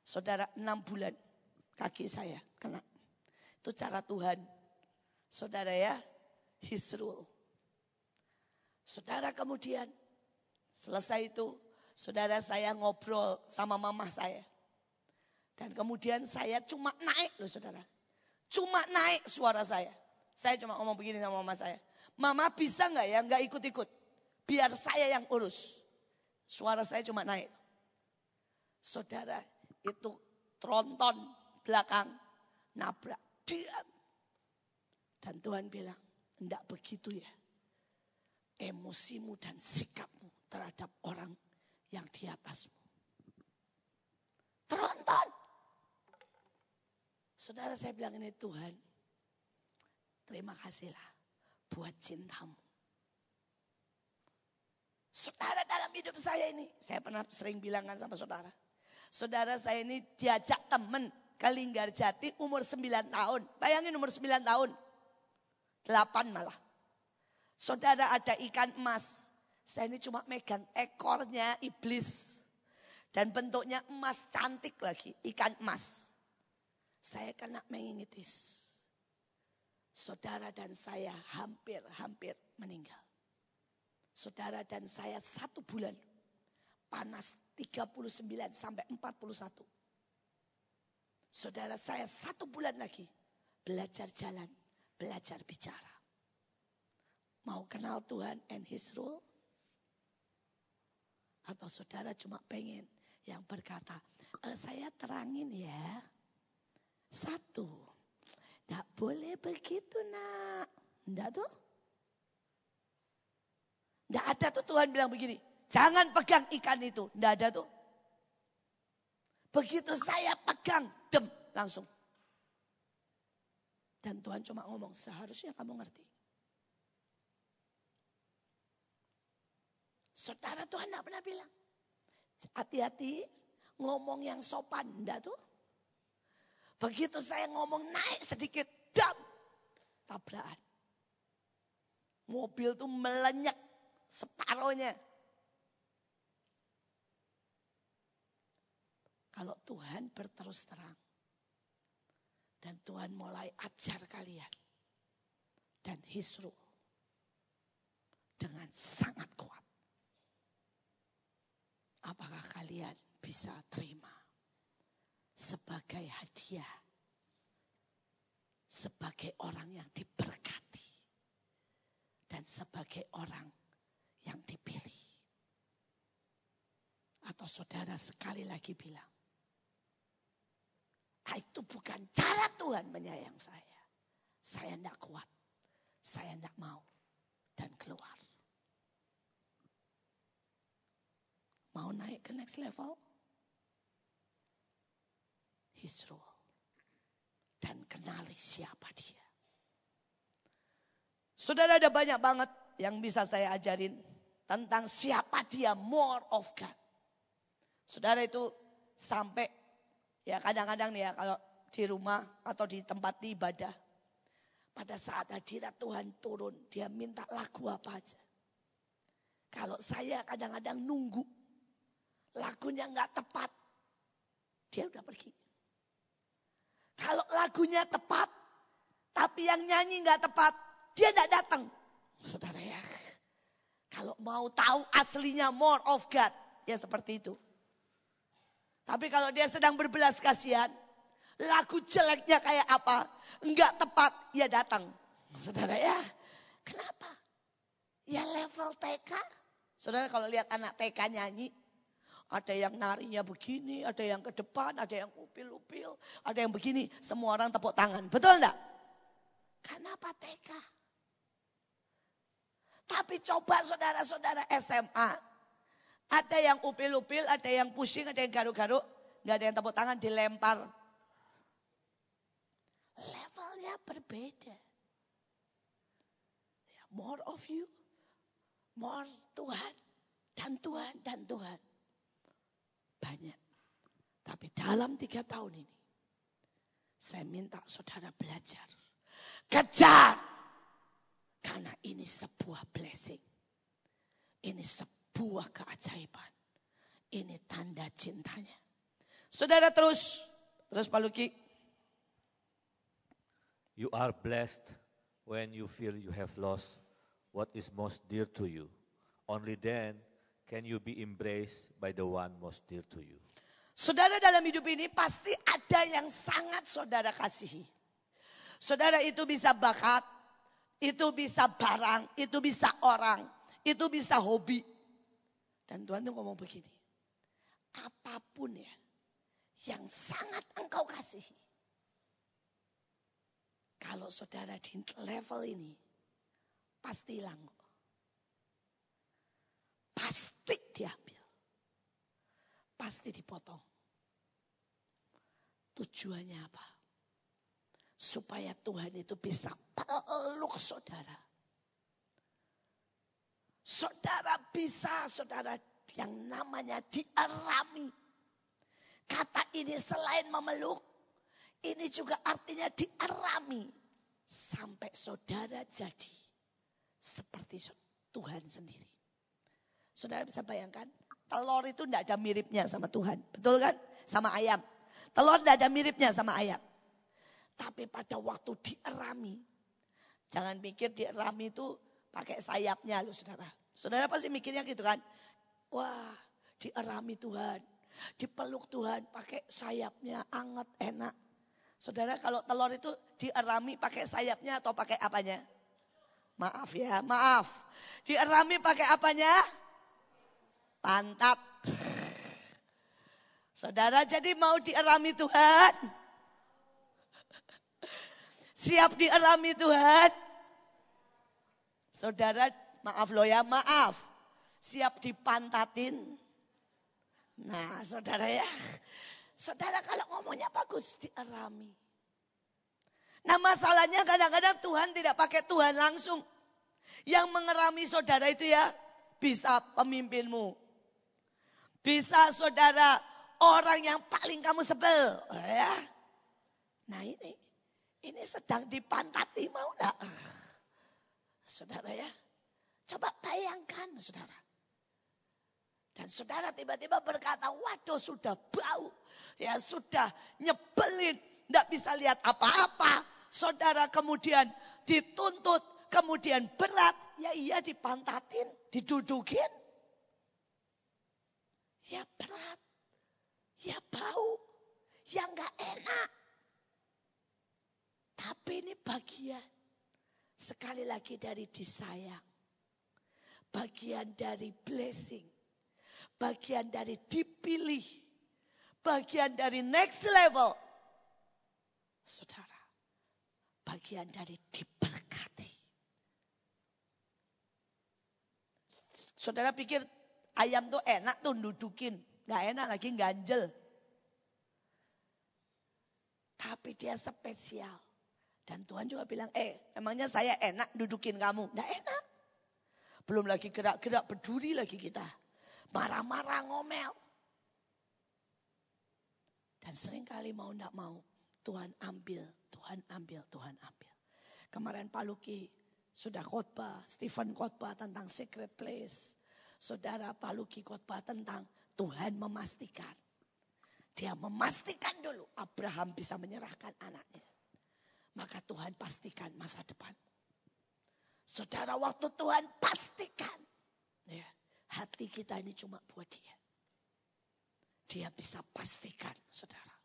Saudara enam bulan kaki saya kena. Itu cara Tuhan. Saudara ya, his rule. Saudara kemudian selesai itu, saudara saya ngobrol sama mama saya. Dan kemudian saya cuma naik loh saudara. Cuma naik suara saya. Saya cuma ngomong begini sama mama saya. Mama bisa nggak ya nggak ikut-ikut. Biar saya yang urus. Suara saya cuma naik. Saudara itu tronton belakang nabrak. Diam. Dan Tuhan bilang, enggak begitu ya. Emosimu dan sikapmu terhadap orang yang di atasmu. Tronton. Saudara saya bilang ini Tuhan, terima kasihlah buat cintamu. Saudara dalam hidup saya ini, saya pernah sering bilangkan sama saudara. Saudara saya ini diajak temen ke Linggarjati umur 9 tahun. Bayangin umur 9 tahun. 8 malah. Saudara ada ikan emas. Saya ini cuma megang ekornya iblis. Dan bentuknya emas cantik lagi, ikan emas saya kena meningitis. Saudara dan saya hampir-hampir meninggal. Saudara dan saya satu bulan panas 39 sampai 41. Saudara saya satu bulan lagi belajar jalan, belajar bicara. Mau kenal Tuhan and His rule? Atau saudara cuma pengen yang berkata, e, saya terangin ya satu. Tidak boleh begitu nak. Tidak tuh. Tidak ada tuh Tuhan bilang begini. Jangan pegang ikan itu. Tidak ada tuh. Begitu saya pegang, dem langsung. Dan Tuhan cuma ngomong, seharusnya kamu ngerti. Saudara Tuhan tidak pernah bilang. Hati-hati ngomong yang sopan. Enggak tuh. Begitu saya ngomong naik sedikit, dam, tabrakan. Mobil tuh melenyek separohnya. Kalau Tuhan berterus terang. Dan Tuhan mulai ajar kalian. Dan hisru. Dengan sangat kuat. Apakah kalian bisa terima? sebagai hadiah. Sebagai orang yang diberkati. Dan sebagai orang yang dipilih. Atau saudara sekali lagi bilang. Ah, itu bukan cara Tuhan menyayang saya. Saya tidak kuat. Saya tidak mau. Dan keluar. Mau naik ke next level? his role. Dan kenali siapa dia. Saudara ada banyak banget yang bisa saya ajarin tentang siapa dia more of God. Saudara itu sampai ya kadang-kadang nih ya kalau di rumah atau di tempat ibadah. Pada saat hadirat Tuhan turun, dia minta lagu apa aja. Kalau saya kadang-kadang nunggu, lagunya nggak tepat, dia udah pergi. Kalau lagunya tepat, tapi yang nyanyi nggak tepat, dia nggak datang. Saudara ya, kalau mau tahu aslinya more of God, ya seperti itu. Tapi kalau dia sedang berbelas kasihan, lagu jeleknya kayak apa, enggak tepat, ya datang. Saudara ya, kenapa? Ya level TK. Saudara kalau lihat anak TK nyanyi, ada yang narinya begini, ada yang ke depan, ada yang upil-upil, ada yang begini. Semua orang tepuk tangan. Betul enggak? Kenapa TK? Tapi coba saudara-saudara SMA. Ada yang upil-upil, ada yang pusing, ada yang garuk-garuk. Enggak ada yang tepuk tangan, dilempar levelnya berbeda. Ya, more of you, more Tuhan, dan Tuhan, dan Tuhan. Banyak. Tapi dalam tiga tahun ini, saya minta saudara belajar. Kejar. Karena ini sebuah blessing. Ini sebuah keajaiban. Ini tanda cintanya. Saudara terus, terus Pak Luki, You are blessed when you feel you have lost what is most dear to you. Only then can you be embraced by the one most dear to you. Saudara dalam hidup ini pasti ada yang sangat saudara kasihi. Saudara itu bisa bakat, itu bisa barang, itu bisa orang, itu bisa hobi. Dan Tuhan tuh ngomong begini, apa pun ya yang sangat engkau kasihi, kalau saudara di level ini, pasti hilang. Pasti diambil. Pasti dipotong. Tujuannya apa? Supaya Tuhan itu bisa peluk saudara. Saudara bisa, saudara yang namanya diarami. Kata ini selain memeluk, ini juga artinya diarami. Sampai saudara jadi seperti Tuhan sendiri. Saudara bisa bayangkan, telur itu tidak ada miripnya sama Tuhan. Betul kan? Sama ayam. Telur tidak ada miripnya sama ayam. Tapi pada waktu diarami, jangan pikir diarami itu pakai sayapnya loh saudara. Saudara pasti mikirnya gitu kan. Wah diarami Tuhan, dipeluk Tuhan pakai sayapnya, anget, enak. Saudara kalau telur itu diarami pakai sayapnya atau pakai apanya? Maaf ya, maaf. Diarami pakai apanya? Pantat. Saudara jadi mau diarami Tuhan? Siap diarami Tuhan? Saudara maaf loh ya, maaf. Siap dipantatin? Nah saudara ya, Saudara kalau ngomongnya bagus diarami. Nah masalahnya kadang-kadang Tuhan tidak pakai Tuhan langsung. Yang mengerami saudara itu ya bisa pemimpinmu. Bisa saudara orang yang paling kamu sebel. Ya. Nah ini, ini sedang dipantati mau enggak? Saudara ya, coba bayangkan saudara. Dan saudara tiba-tiba berkata, waduh sudah bau. Ya sudah nyebelin, tidak bisa lihat apa-apa. Saudara kemudian dituntut, kemudian berat. Ya iya dipantatin, didudukin. Ya berat, ya bau, ya nggak enak. Tapi ini bagian sekali lagi dari disayang. Bagian dari blessing. Bagian dari dipilih bagian dari next level. Saudara, bagian dari diberkati. Saudara pikir ayam tuh enak tuh dudukin. Gak enak lagi ganjel. Tapi dia spesial. Dan Tuhan juga bilang, eh emangnya saya enak dudukin kamu? Nggak enak. Belum lagi gerak-gerak peduli lagi kita. Marah-marah ngomel. Dan sering kali mau ndak mau Tuhan ambil, Tuhan ambil, Tuhan ambil. Kemarin Pak Luki sudah khotbah, Stephen khotbah tentang secret place. Saudara Pak Luki khotbah tentang Tuhan memastikan. Dia memastikan dulu Abraham bisa menyerahkan anaknya. Maka Tuhan pastikan masa depan. Saudara waktu Tuhan pastikan. Ya, hati kita ini cuma buat dia. Dia bisa pastikan saudara.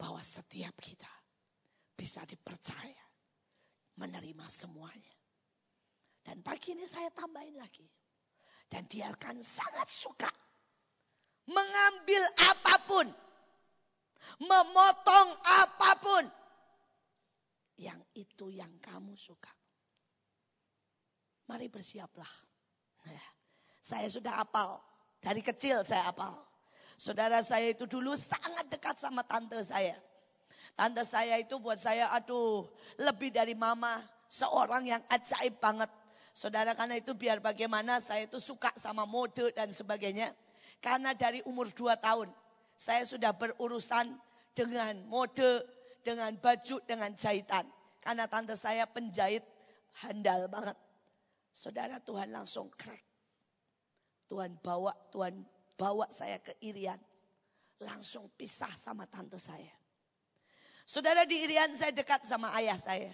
Bahwa setiap kita bisa dipercaya. Menerima semuanya. Dan pagi ini saya tambahin lagi. Dan dia akan sangat suka mengambil apa pun, memotong apa pun. Yang itu yang kamu suka. Mari bersiaplah. Ya, saya sudah apal. Dari kecil saya apal. Saudara saya itu dulu sangat dekat sama tante saya. Tante saya itu buat saya aduh lebih dari mama. Seorang yang ajaib banget. Saudara karena itu biar bagaimana saya itu suka sama mode dan sebagainya. Karena dari umur 2 tahun saya sudah berurusan dengan mode, dengan baju, dengan jahitan. Karena tante saya penjahit handal banget. Saudara Tuhan langsung crack. Tuhan bawa, Tuhan bawa saya ke Irian. Langsung pisah sama tante saya. Saudara di Irian saya dekat sama ayah saya.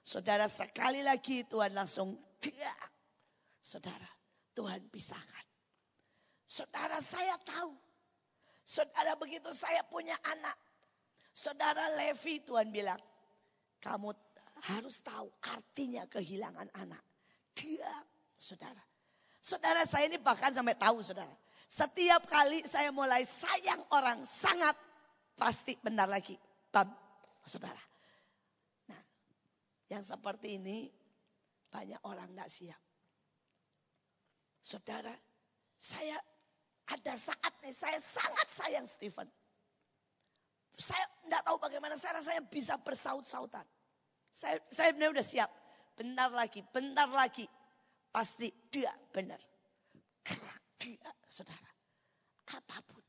Saudara sekali lagi Tuhan langsung dia. Saudara Tuhan pisahkan. Saudara saya tahu. Saudara begitu saya punya anak. Saudara Levi Tuhan bilang. Kamu harus tahu artinya kehilangan anak. Dia saudara. Saudara saya ini bahkan sampai tahu saudara. Setiap kali saya mulai sayang orang sangat. Pasti benar lagi. Bam saudara. Nah yang seperti ini banyak orang tidak siap. Saudara saya ada saat nih saya sangat sayang Stephen. Saya tidak tahu bagaimana saya rasanya bisa bersaut-sautan. Saya, saya benar udah siap. Bentar lagi, bentar lagi. Pasti dia benar. Kerak dia, saudara. Apa pun.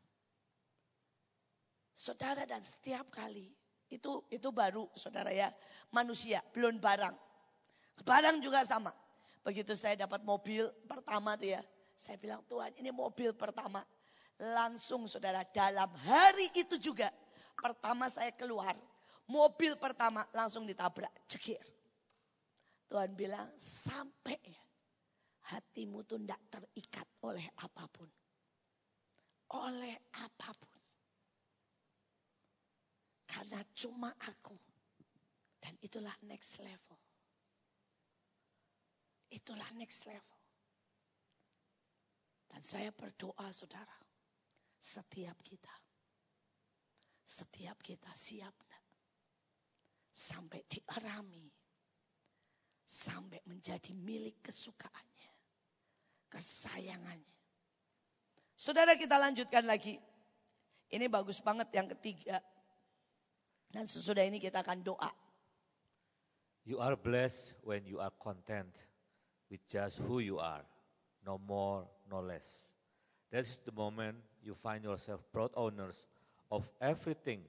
Saudara dan setiap kali. Itu itu baru saudara ya. Manusia, belum barang. Barang juga sama. Begitu saya dapat mobil pertama tuh ya. Saya bilang Tuhan ini mobil pertama. Langsung saudara dalam hari itu juga. Pertama saya keluar. Mobil pertama langsung ditabrak. Cekir. Tuhan bilang sampai. Hatimu tuh tidak terikat oleh apa pun. Oleh apa pun. Karena cuma aku. Dan itulah next level. Itulah next level. Dan saya berdoa saudara, setiap kita, setiap kita siap sampai diarami, sampai menjadi milik kesukaannya, kesayangannya. Saudara kita lanjutkan lagi. Ini bagus banget yang ketiga. Dan sesudah ini kita akan doa. You are blessed when you are content with just who you are no more, no less. That's the moment you find yourself proud owners of everything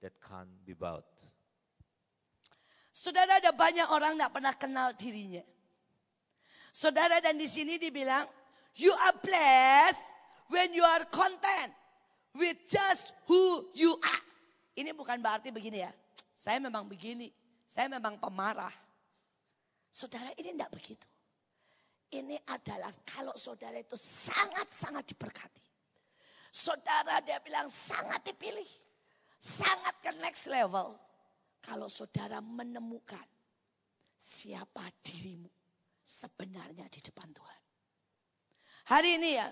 that can be bought. Saudara ada banyak orang tidak pernah kenal dirinya. Saudara dan di sini dibilang, you are blessed when you are content with just who you are. Ini bukan berarti begini ya, saya memang begini, saya memang pemarah. Saudara ini tidak begitu ini adalah kalau saudara itu sangat-sangat diberkati. Saudara dia bilang sangat dipilih. Sangat ke next level. Kalau saudara menemukan siapa dirimu sebenarnya di depan Tuhan. Hari ini ya,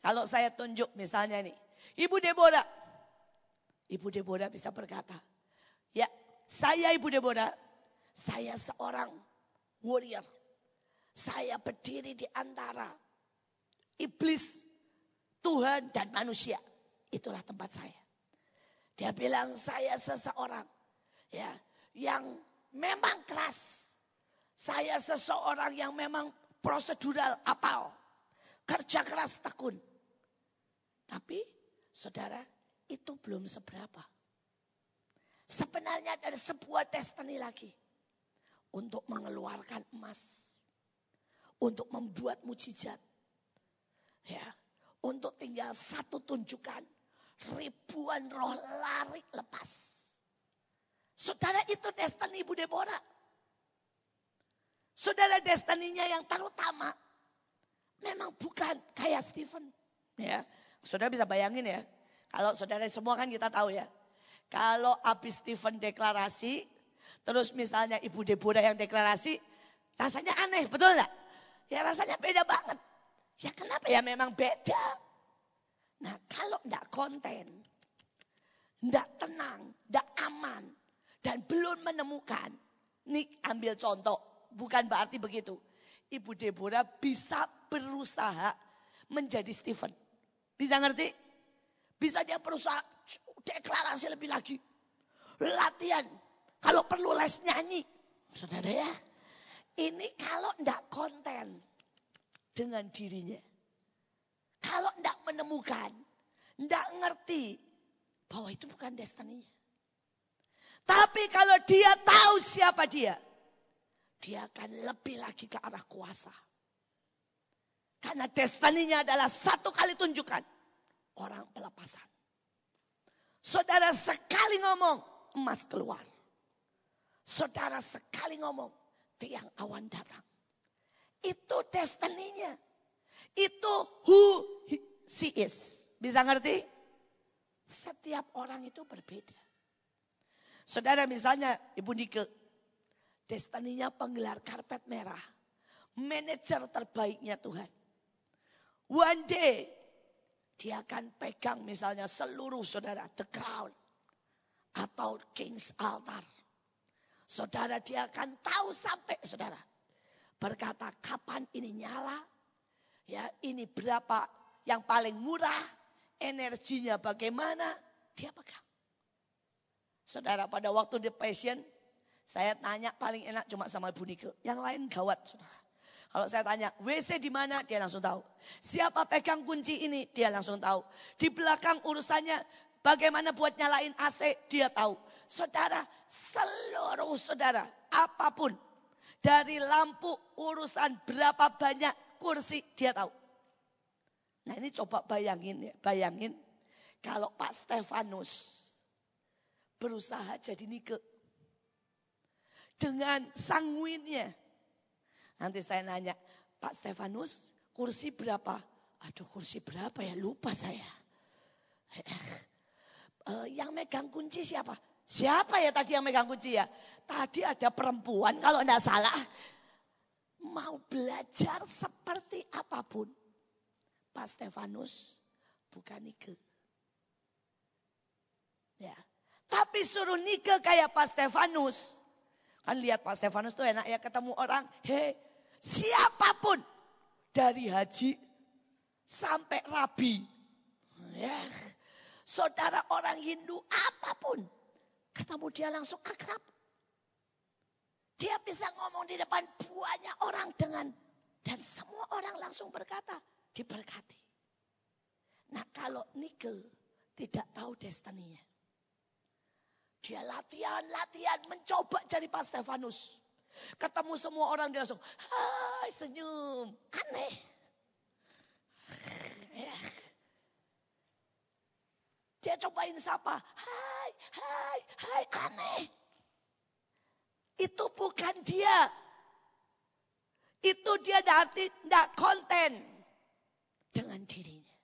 kalau saya tunjuk misalnya nih, Ibu Deborah. Ibu Deborah bisa berkata, ya saya Ibu Deborah, saya seorang warrior saya berdiri di antara iblis, Tuhan dan manusia. Itulah tempat saya. Dia bilang saya seseorang ya yang memang keras. Saya seseorang yang memang prosedural apal. Kerja keras tekun. Tapi saudara itu belum seberapa. Sebenarnya ada sebuah destiny lagi. Untuk mengeluarkan emas. Untuk membuat mujizat. Ya, untuk tinggal satu tunjukkan ribuan roh lari lepas. Saudara itu destiny Ibu Deborah. Saudara destininya yang terutama memang bukan kayak Stephen. Ya, saudara bisa bayangin ya. Kalau saudara semua kan kita tahu ya. Kalau habis Stephen deklarasi, terus misalnya Ibu Deborah yang deklarasi, rasanya aneh, betul nggak? Ya rasanya beda banget. Ya kenapa ya memang beda. Nah kalau enggak konten, enggak tenang, enggak aman, dan belum menemukan. Nih ambil contoh, bukan berarti begitu. Ibu Deborah bisa berusaha menjadi Stephen. Bisa ngerti? Bisa dia berusaha deklarasi lebih lagi. Latihan. Kalau perlu les nyanyi. Saudara ya. Ini kalau enggak konten dengan dirinya. Kalau tidak menemukan, tidak ngerti bahwa itu bukan destininya. Tapi kalau dia tahu siapa dia, dia akan lebih lagi ke arah kuasa. Karena destininya adalah satu kali tunjukkan orang pelepasan. Saudara sekali ngomong, emas keluar. Saudara sekali ngomong, tiang awan datang. Itu destininya. Itu who she is. Bisa ngerti? Setiap orang itu berbeda. Saudara misalnya Ibu Nike. Destininya penggelar karpet merah. Manajer terbaiknya Tuhan. One day dia akan pegang misalnya seluruh saudara the crown atau king's altar. Saudara dia akan tahu sampai saudara berkata kapan ini nyala, ya ini berapa yang paling murah, energinya bagaimana, dia pegang. Saudara pada waktu di passion, saya tanya paling enak cuma sama Ibu Nike. Yang lain gawat saudara. Kalau saya tanya WC di mana dia langsung tahu. Siapa pegang kunci ini dia langsung tahu. Di belakang urusannya bagaimana buat nyalain AC dia tahu. Saudara seluruh saudara apa pun dari lampu urusan berapa banyak kursi dia tahu. Nah ini coba bayangin ya, bayangin kalau Pak Stefanus berusaha jadi nike dengan sanguinnya. Nanti saya nanya, Pak Stefanus kursi berapa? Aduh kursi berapa ya lupa saya. Uh, yang megang kunci siapa? Siapa ya tadi yang megang kunci ya? Tadi ada perempuan kalau tidak salah. Mau belajar seperti apa pun. Pak Stefanus bukan Nike. Ya. Tapi suruh Nike kayak Pak Stefanus. Kan lihat Pak Stefanus tuh enak ya ketemu orang. Hei siapa pun. Dari haji sampai rabi. Ya. Saudara orang Hindu apa pun Ketemu dia langsung akrab. Dia bisa ngomong di depan banyak orang dengan dan semua orang langsung berkata diberkati. Nah kalau Nike tidak tahu destininya. Dia latihan-latihan mencoba jadi Pak Stefanus. Ketemu semua orang dia langsung, hai senyum, aneh. Dia cobain sapa, hai, hai, hai, aneh. Itu bukan dia. Itu dia tidak konten dengan dirinya.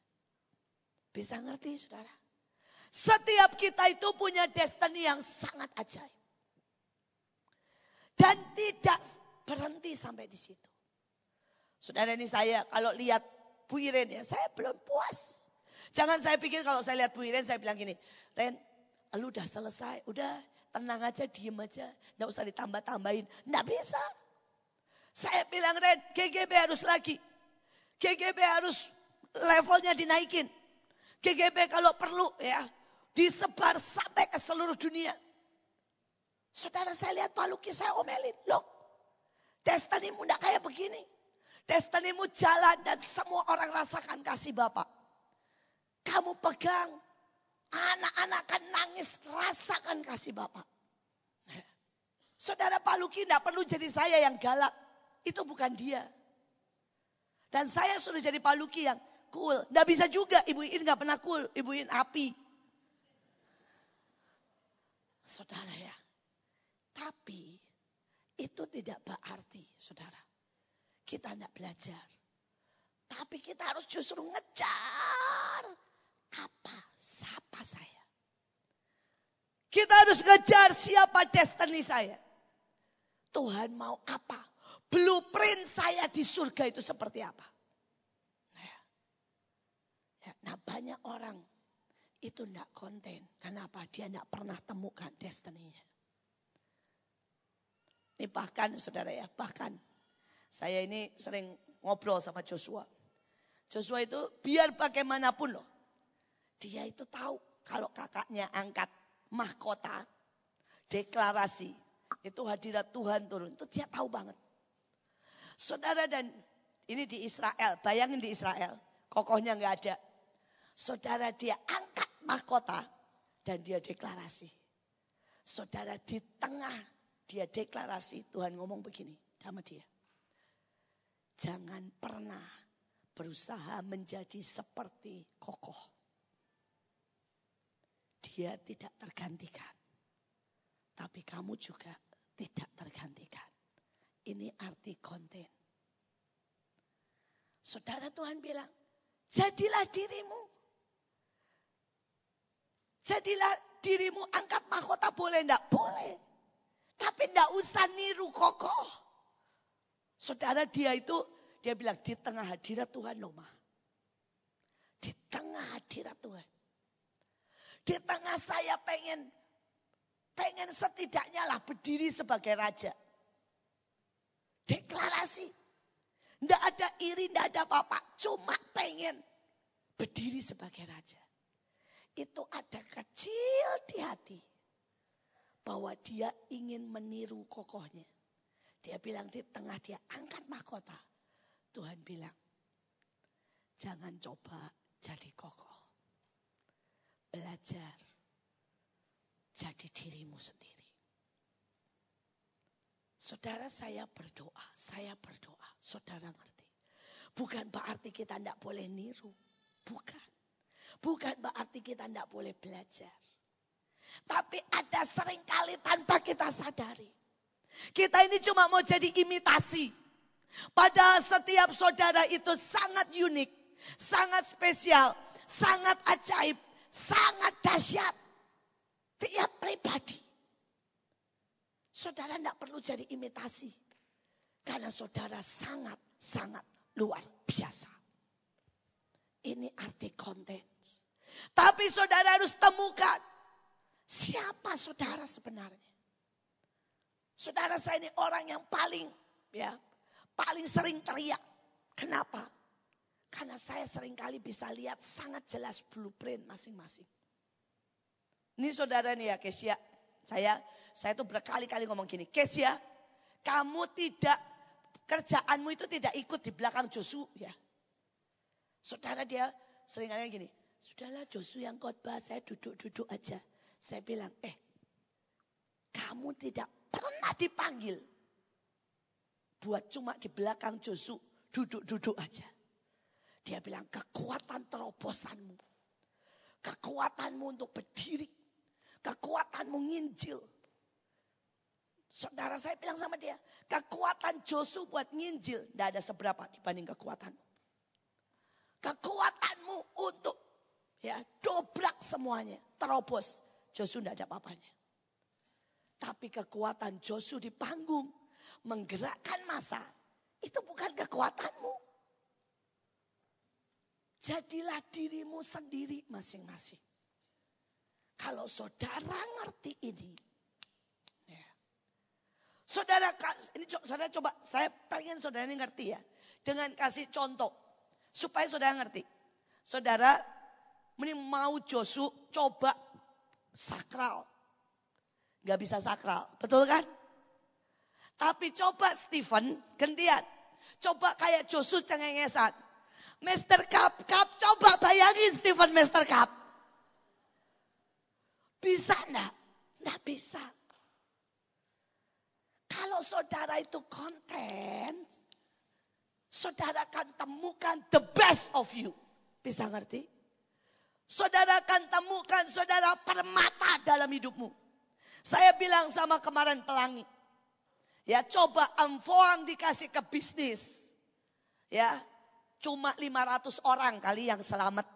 Bisa ngerti saudara? Setiap kita itu punya destiny yang sangat ajaib. Dan tidak berhenti sampai di situ. Saudara ini saya kalau lihat Bu Iren ya, saya belum puas. Jangan saya pikir kalau saya lihat Bu Iren saya bilang gini, Ren, lu udah selesai, udah tenang aja, diem aja, nggak usah ditambah-tambahin. Nggak bisa. Saya bilang Ren, GGB harus lagi. GGB harus levelnya dinaikin. GGB kalau perlu ya, Disebar sampai ke seluruh dunia. Saudara saya lihat Pak Luki saya omelin. Loh, destinimu tidak kayak begini. Destinimu jalan dan semua orang rasakan kasih Bapak. Kamu pegang, anak-anak akan nangis rasakan kasih Bapak. Saudara Pak Luki tidak perlu jadi saya yang galak. Itu bukan dia. Dan saya sudah jadi Pak Luki yang cool. Tidak bisa juga Ibu In nggak pernah cool. Ibu In api. Saudara ya. Tapi itu tidak berarti saudara. Kita tidak belajar. Tapi kita harus justru ngejar. Apa? Siapa saya? Kita harus ngejar siapa destiny saya. Tuhan mau apa? Blueprint saya di surga itu seperti apa? Nah, ya, nah banyak orang itu tidak konten. Kenapa? Dia tidak pernah temukan destininya. Ini bahkan saudara ya, bahkan saya ini sering ngobrol sama Joshua. Joshua itu biar bagaimanapun loh. Dia itu tahu kalau kakaknya angkat mahkota, deklarasi, itu hadirat Tuhan turun. Itu dia tahu banget. Saudara dan ini di Israel, bayangin di Israel, kokohnya nggak ada. Saudara dia angkat mahkota dan dia deklarasi. Saudara di tengah dia deklarasi, Tuhan ngomong begini sama dia. Jangan pernah berusaha menjadi seperti kokoh. Dia tidak tergantikan. Tapi kamu juga tidak tergantikan. Ini arti konten. Saudara Tuhan bilang, jadilah dirimu. Jadilah dirimu angkat mahkota boleh enggak? Boleh. Tapi enggak usah niru kokoh. Saudara dia itu, dia bilang di tengah hadirat Tuhan loh mah. Di tengah hadirat Tuhan. Di tengah saya pengen pengen setidaknya lah berdiri sebagai raja. Deklarasi. Tidak ada iri, tidak ada apa-apa. Cuma pengen berdiri sebagai raja. Itu ada kecil di hati. Bahwa dia ingin meniru kokohnya. Dia bilang di tengah dia angkat mahkota. Tuhan bilang, jangan coba jadi kokoh. Belajar jadi dirimu sendiri. Saudara saya berdoa, saya berdoa, saudara ngerti. Bukan berarti kita tidak boleh niru, bukan. Bukan berarti kita tidak boleh belajar. Tapi ada sering kali tanpa kita sadari. Kita ini cuma mau jadi imitasi. Pada setiap saudara itu sangat unik, sangat spesial, sangat ajaib, sangat dahsyat. Tiap pribadi. Saudara tidak perlu jadi imitasi. Karena saudara sangat-sangat luar biasa. Ini arti konten. Tapi saudara harus temukan. Siapa saudara sebenarnya? Saudara saya ini orang yang paling ya paling sering teriak. Kenapa? Karena saya sering kali bisa lihat sangat jelas blueprint masing-masing. Ini saudara nih ya Kesia. Saya saya tuh berkali-kali ngomong gini. Kesia, kamu tidak kerjaanmu itu tidak ikut di belakang Josu ya. Saudara dia sering sering kali gini. Sudahlah Josu yang khotbah, saya duduk-duduk aja. Saya bilang, eh kamu tidak pernah dipanggil. Buat cuma di belakang Josu, duduk-duduk aja. Dia bilang kekuatan terobosanmu. Kekuatanmu untuk berdiri Kekuatanmu nginjil. Saudara saya bilang sama dia, kekuatan Josu buat nginjil tidak ada seberapa dibanding kekuatanmu. Kekuatanmu untuk ya dobrak semuanya, terobos. Josu tidak ada apa-apanya. Tapi kekuatan Josu di panggung menggerakkan masa itu bukan kekuatanmu. Jadilah dirimu sendiri masing-masing. Kalau saudara ngerti ini. Ya. Saudara, ini saudara coba, saya pengen saudara ini ngerti ya. Dengan kasih contoh. Supaya saudara ngerti. Saudara, ini mau Josu coba sakral. Gak bisa sakral, betul kan? Tapi coba Stephen, gantian. Coba kayak Josu cengengesan. Master Cup, Cup, coba bayangin Stephen Master Cup. Bisa enggak? Enggak bisa. Kalau saudara itu konten, saudara akan temukan the best of you. Bisa ngerti? Saudara akan temukan saudara permata dalam hidupmu. Saya bilang sama kemarin pelangi. Ya coba amfoang dikasih ke bisnis. Ya cuma 500 orang kali yang selamat.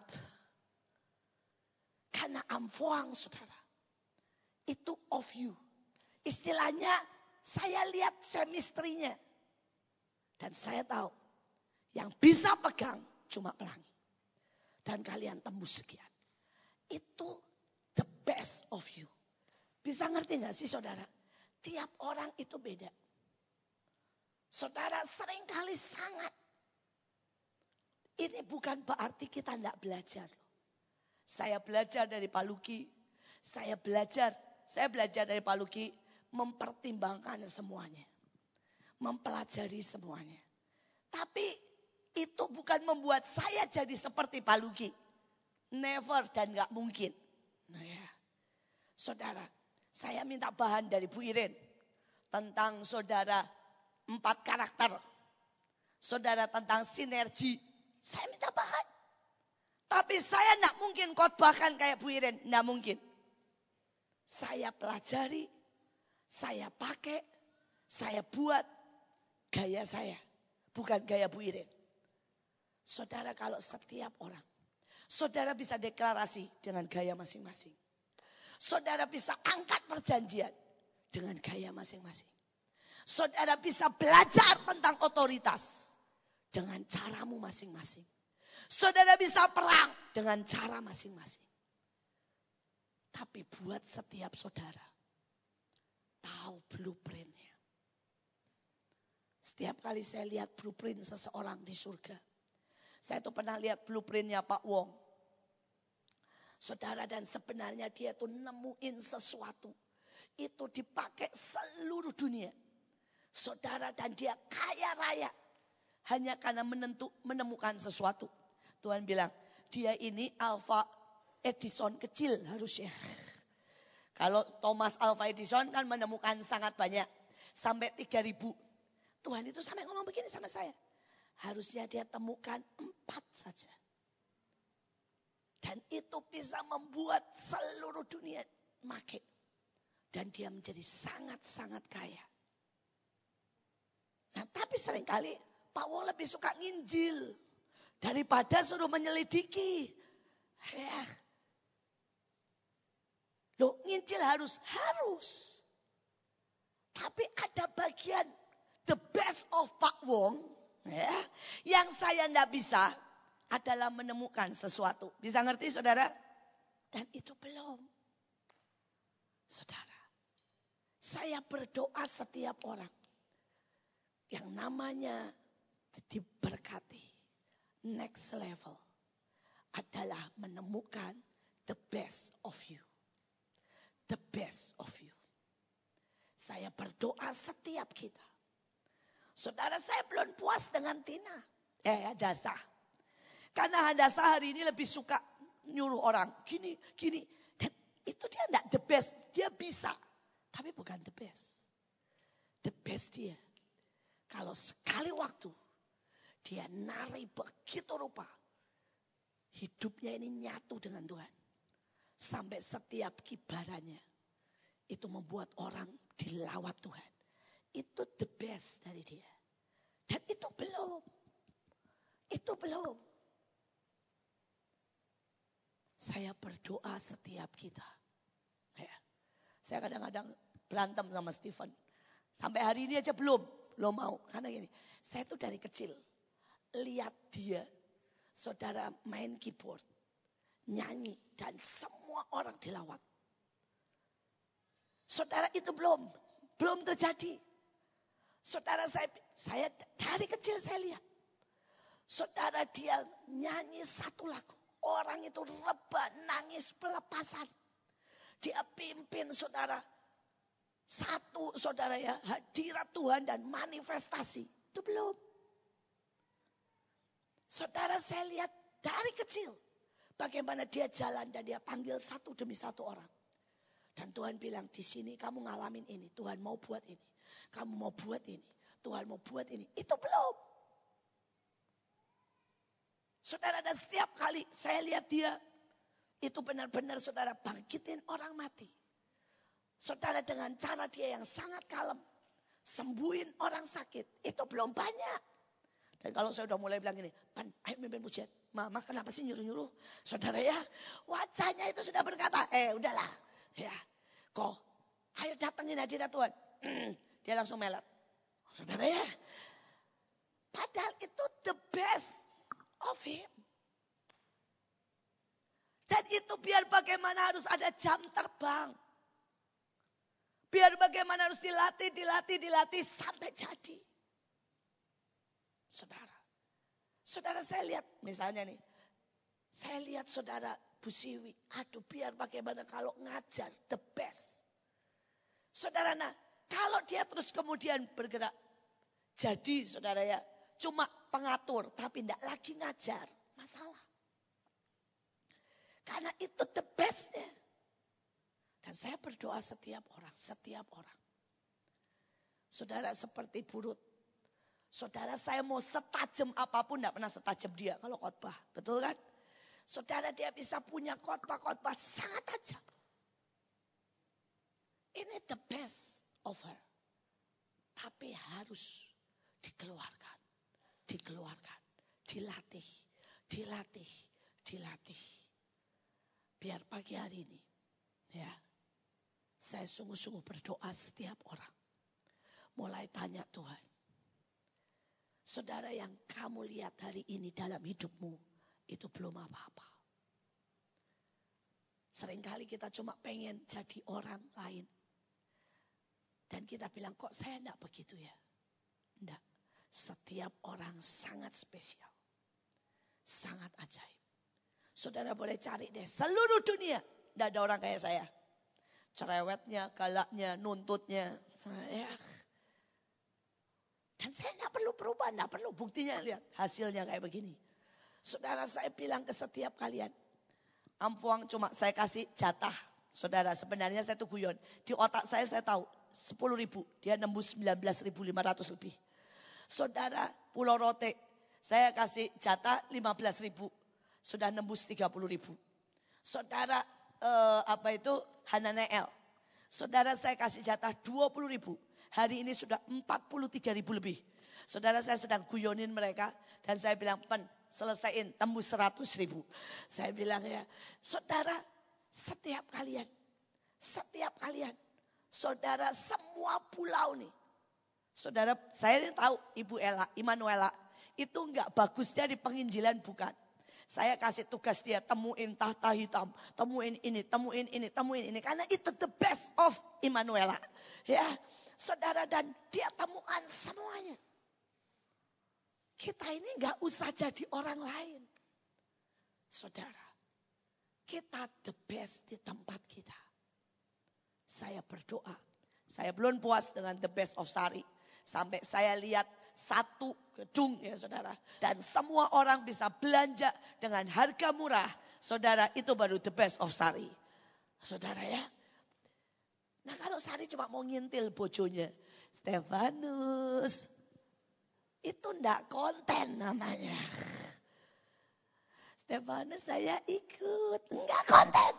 Karena amfoang saudara. Itu of you. Istilahnya saya lihat semistrinya. Dan saya tahu yang bisa pegang cuma pelangi. Dan kalian tembus sekian. Itu the best of you. Bisa ngerti gak sih saudara? Tiap orang itu beda. Saudara sering kali sangat. Ini bukan berarti kita tidak belajar. Saya belajar dari Pak Luki. Saya belajar, saya belajar dari Pak Luki mempertimbangkan semuanya. Mempelajari semuanya. Tapi itu bukan membuat saya jadi seperti Pak Luki. Never dan gak mungkin. Nah ya. Saudara, saya minta bahan dari Bu Irin tentang saudara empat karakter. Saudara tentang sinergi. Saya minta bahan. Tapi saya tidak mungkin khotbahkan kayak Bu Irin. Tidak mungkin. Saya pelajari. Saya pakai. Saya buat gaya saya. Bukan gaya Bu Irin. Saudara kalau setiap orang. Saudara bisa deklarasi dengan gaya masing-masing. Saudara bisa angkat perjanjian dengan gaya masing-masing. Saudara bisa belajar tentang otoritas dengan caramu masing-masing. Saudara bisa perang dengan cara masing-masing. Tapi buat setiap saudara tahu blueprintnya. Setiap kali saya lihat blueprint seseorang di surga. Saya tuh pernah lihat blueprintnya Pak Wong Saudara dan sebenarnya dia tuh nemuin sesuatu. Itu dipakai seluruh dunia. Saudara dan dia kaya raya. Hanya karena menentu, menemukan sesuatu. Tuhan bilang dia ini Alpha Edison kecil harusnya. Kalau Thomas Alpha Edison kan menemukan sangat banyak. Sampai 3000. Tuhan itu sampai ngomong begini sama saya. Harusnya dia temukan empat saja. Dan itu bisa membuat seluruh dunia make. Dan dia menjadi sangat-sangat kaya. Nah tapi sering kali Pak Wong lebih suka nginjil. Daripada suruh menyelidiki. Ya. Loh nginjil harus, harus. Tapi ada bagian the best of Pak Wong. Ya, yang saya ndak bisa adalah menemukan sesuatu. Bisa ngerti saudara? Dan itu belum. Saudara, saya berdoa setiap orang yang namanya diberkati next level adalah menemukan the best of you. The best of you. Saya berdoa setiap kita. Saudara saya belum puas dengan Tina. Eh, dasar. Karena Hadasa hari ini lebih suka nyuruh orang. Gini, gini. Dan itu dia enggak the best. Dia bisa. Tapi bukan the best. The best dia. Kalau sekali waktu dia nari begitu rupa. Hidupnya ini nyatu dengan Tuhan. Sampai setiap kibarannya. Itu membuat orang dilawat Tuhan. Itu the best dari dia. Dan itu belum. Itu belum. Saya berdoa setiap kita. Ya. Saya kadang-kadang berantem sama Stephen. Sampai hari ini aja belum, belum mau. Karena gini, saya tuh dari kecil lihat dia, saudara main keyboard, nyanyi, dan semua orang dilawat. Saudara itu belum, belum terjadi. Saudara saya, saya dari kecil saya lihat. Saudara dia nyanyi satu lagu. Orang itu rebah, nangis pelepasan. Dia pimpin saudara. Satu saudara ya, hadirat Tuhan dan manifestasi. Itu belum. Saudara saya lihat dari kecil. Bagaimana dia jalan dan dia panggil satu demi satu orang. Dan Tuhan bilang di sini kamu ngalamin ini. Tuhan mau buat ini. Kamu mau buat ini. Tuhan mau buat ini. Itu belum. Saudara dan setiap kali saya lihat dia. Itu benar-benar saudara bangkitin orang mati. Saudara dengan cara dia yang sangat kalem. Sembuhin orang sakit. Itu belum banyak. Dan kalau saya udah mulai bilang gini, Pan, ayo mimpin pujian. Mama kenapa sih nyuruh-nyuruh? Saudara ya, wajahnya itu sudah berkata, eh udahlah. Ya, kok ayo datengin hadirat Tuhan. Dia langsung melet. Saudara ya, padahal itu the best of him. Dan itu biar bagaimana harus ada jam terbang. Biar bagaimana harus dilatih, dilatih, dilatih sampai jadi. Saudara. Saudara saya lihat misalnya nih. Saya lihat saudara Bu Siwi. Aduh biar bagaimana kalau ngajar the best. Saudara nah kalau dia terus kemudian bergerak. Jadi saudara ya cuma pengatur tapi tidak lagi ngajar. Masalah. Karena itu the bestnya. Dan saya berdoa setiap orang, setiap orang. Saudara seperti burut Saudara saya mau setajam apa pun tidak pernah setajam dia kalau khotbah. Betul kan? Saudara dia bisa punya khotbah-khotbah sangat tajam. Ini the best of her. Tapi harus dikeluarkan. Dikeluarkan. Dilatih. Dilatih. Dilatih. Biar pagi hari ini. Ya. Saya sungguh-sungguh berdoa setiap orang. Mulai tanya Tuhan Saudara yang kamu lihat hari ini dalam hidupmu itu belum apa-apa. Seringkali kita cuma pengen jadi orang lain. Dan kita bilang kok saya enggak begitu ya. Enggak. Setiap orang sangat spesial. Sangat ajaib. Saudara boleh cari deh seluruh dunia. Enggak ada orang kayak saya. Cerewetnya, galaknya, nuntutnya. Ya, dan saya nggak perlu perubahan, nggak perlu buktinya lihat hasilnya kayak begini. Saudara saya bilang ke setiap kalian, ampuang cuma saya kasih jatah. Saudara sebenarnya saya tuh guyon. Di otak saya saya tahu 10 ribu, dia nembus 19 ribu 500 lebih. Saudara Pulau Rote, saya kasih jatah 15 ribu, sudah nembus 30 ribu. Saudara eh, apa itu Hananeel, saudara saya kasih jatah 20 ribu, Hari ini sudah 43 ribu lebih. Saudara saya sedang guyonin mereka. Dan saya bilang, pen selesaiin tembus 100 ribu. Saya bilang ya, saudara setiap kalian, setiap kalian, saudara semua pulau nih. Saudara, saya ini tahu Ibu Ella, Imanuela, itu enggak bagusnya di penginjilan bukan. Saya kasih tugas dia temuin tahta hitam, temuin ini, temuin ini, temuin ini. Karena itu the best of Immanuela. Ya, saudara dan dia temukan semuanya. Kita ini nggak usah jadi orang lain. Saudara, kita the best di tempat kita. Saya berdoa, saya belum puas dengan the best of Sari. Sampai saya lihat satu gedung ya saudara. Dan semua orang bisa belanja dengan harga murah. Saudara itu baru the best of Sari. Saudara ya, Nah kalau Sari cuma mau ngintil bojonya. Stefanus. Itu ndak konten namanya. Stefanus saya ikut. Enggak konten.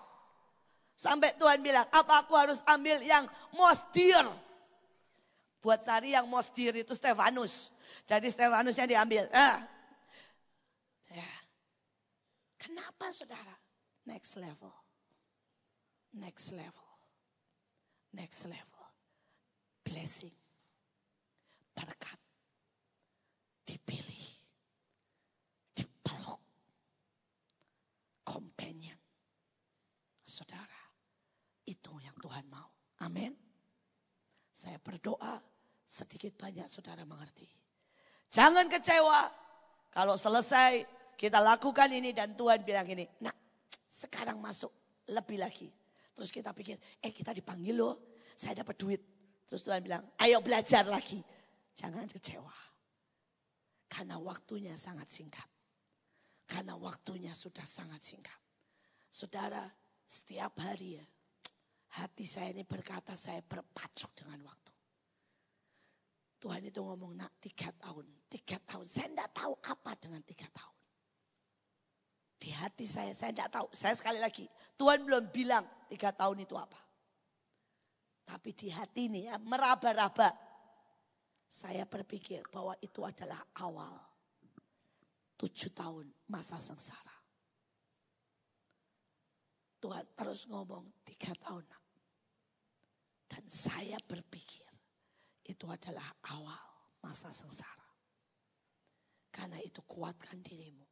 Sampai Tuhan bilang, apa aku harus ambil yang most dear? Buat Sari yang most dear itu Stefanus. Jadi Stefanusnya diambil. Eh. Ya. Kenapa saudara? Next level. Next level next level. Blessing. Berkat. Dipilih. Dipeluk. Companion. Saudara. Itu yang Tuhan mau. Amin. Saya berdoa sedikit banyak saudara mengerti. Jangan kecewa. Kalau selesai kita lakukan ini dan Tuhan bilang ini. Nah sekarang masuk lebih lagi. Terus kita pikir, eh kita dipanggil loh, saya dapat duit. Terus Tuhan bilang, ayo belajar lagi. Jangan kecewa. Karena waktunya sangat singkat. Karena waktunya sudah sangat singkat. Saudara, setiap hari ya, hati saya ini berkata saya berpacok dengan waktu. Tuhan itu ngomong nak tiga tahun, tiga tahun. Saya tidak tahu apa dengan tiga tahun. Di hati saya, saya tidak tahu. Saya sekali lagi, Tuhan belum bilang tiga tahun itu apa. Tapi di hati ini ya, meraba-raba. Saya berpikir bahwa itu adalah awal tujuh tahun masa sengsara. Tuhan terus ngomong tiga tahun. Dan saya berpikir itu adalah awal masa sengsara. Karena itu kuatkan dirimu.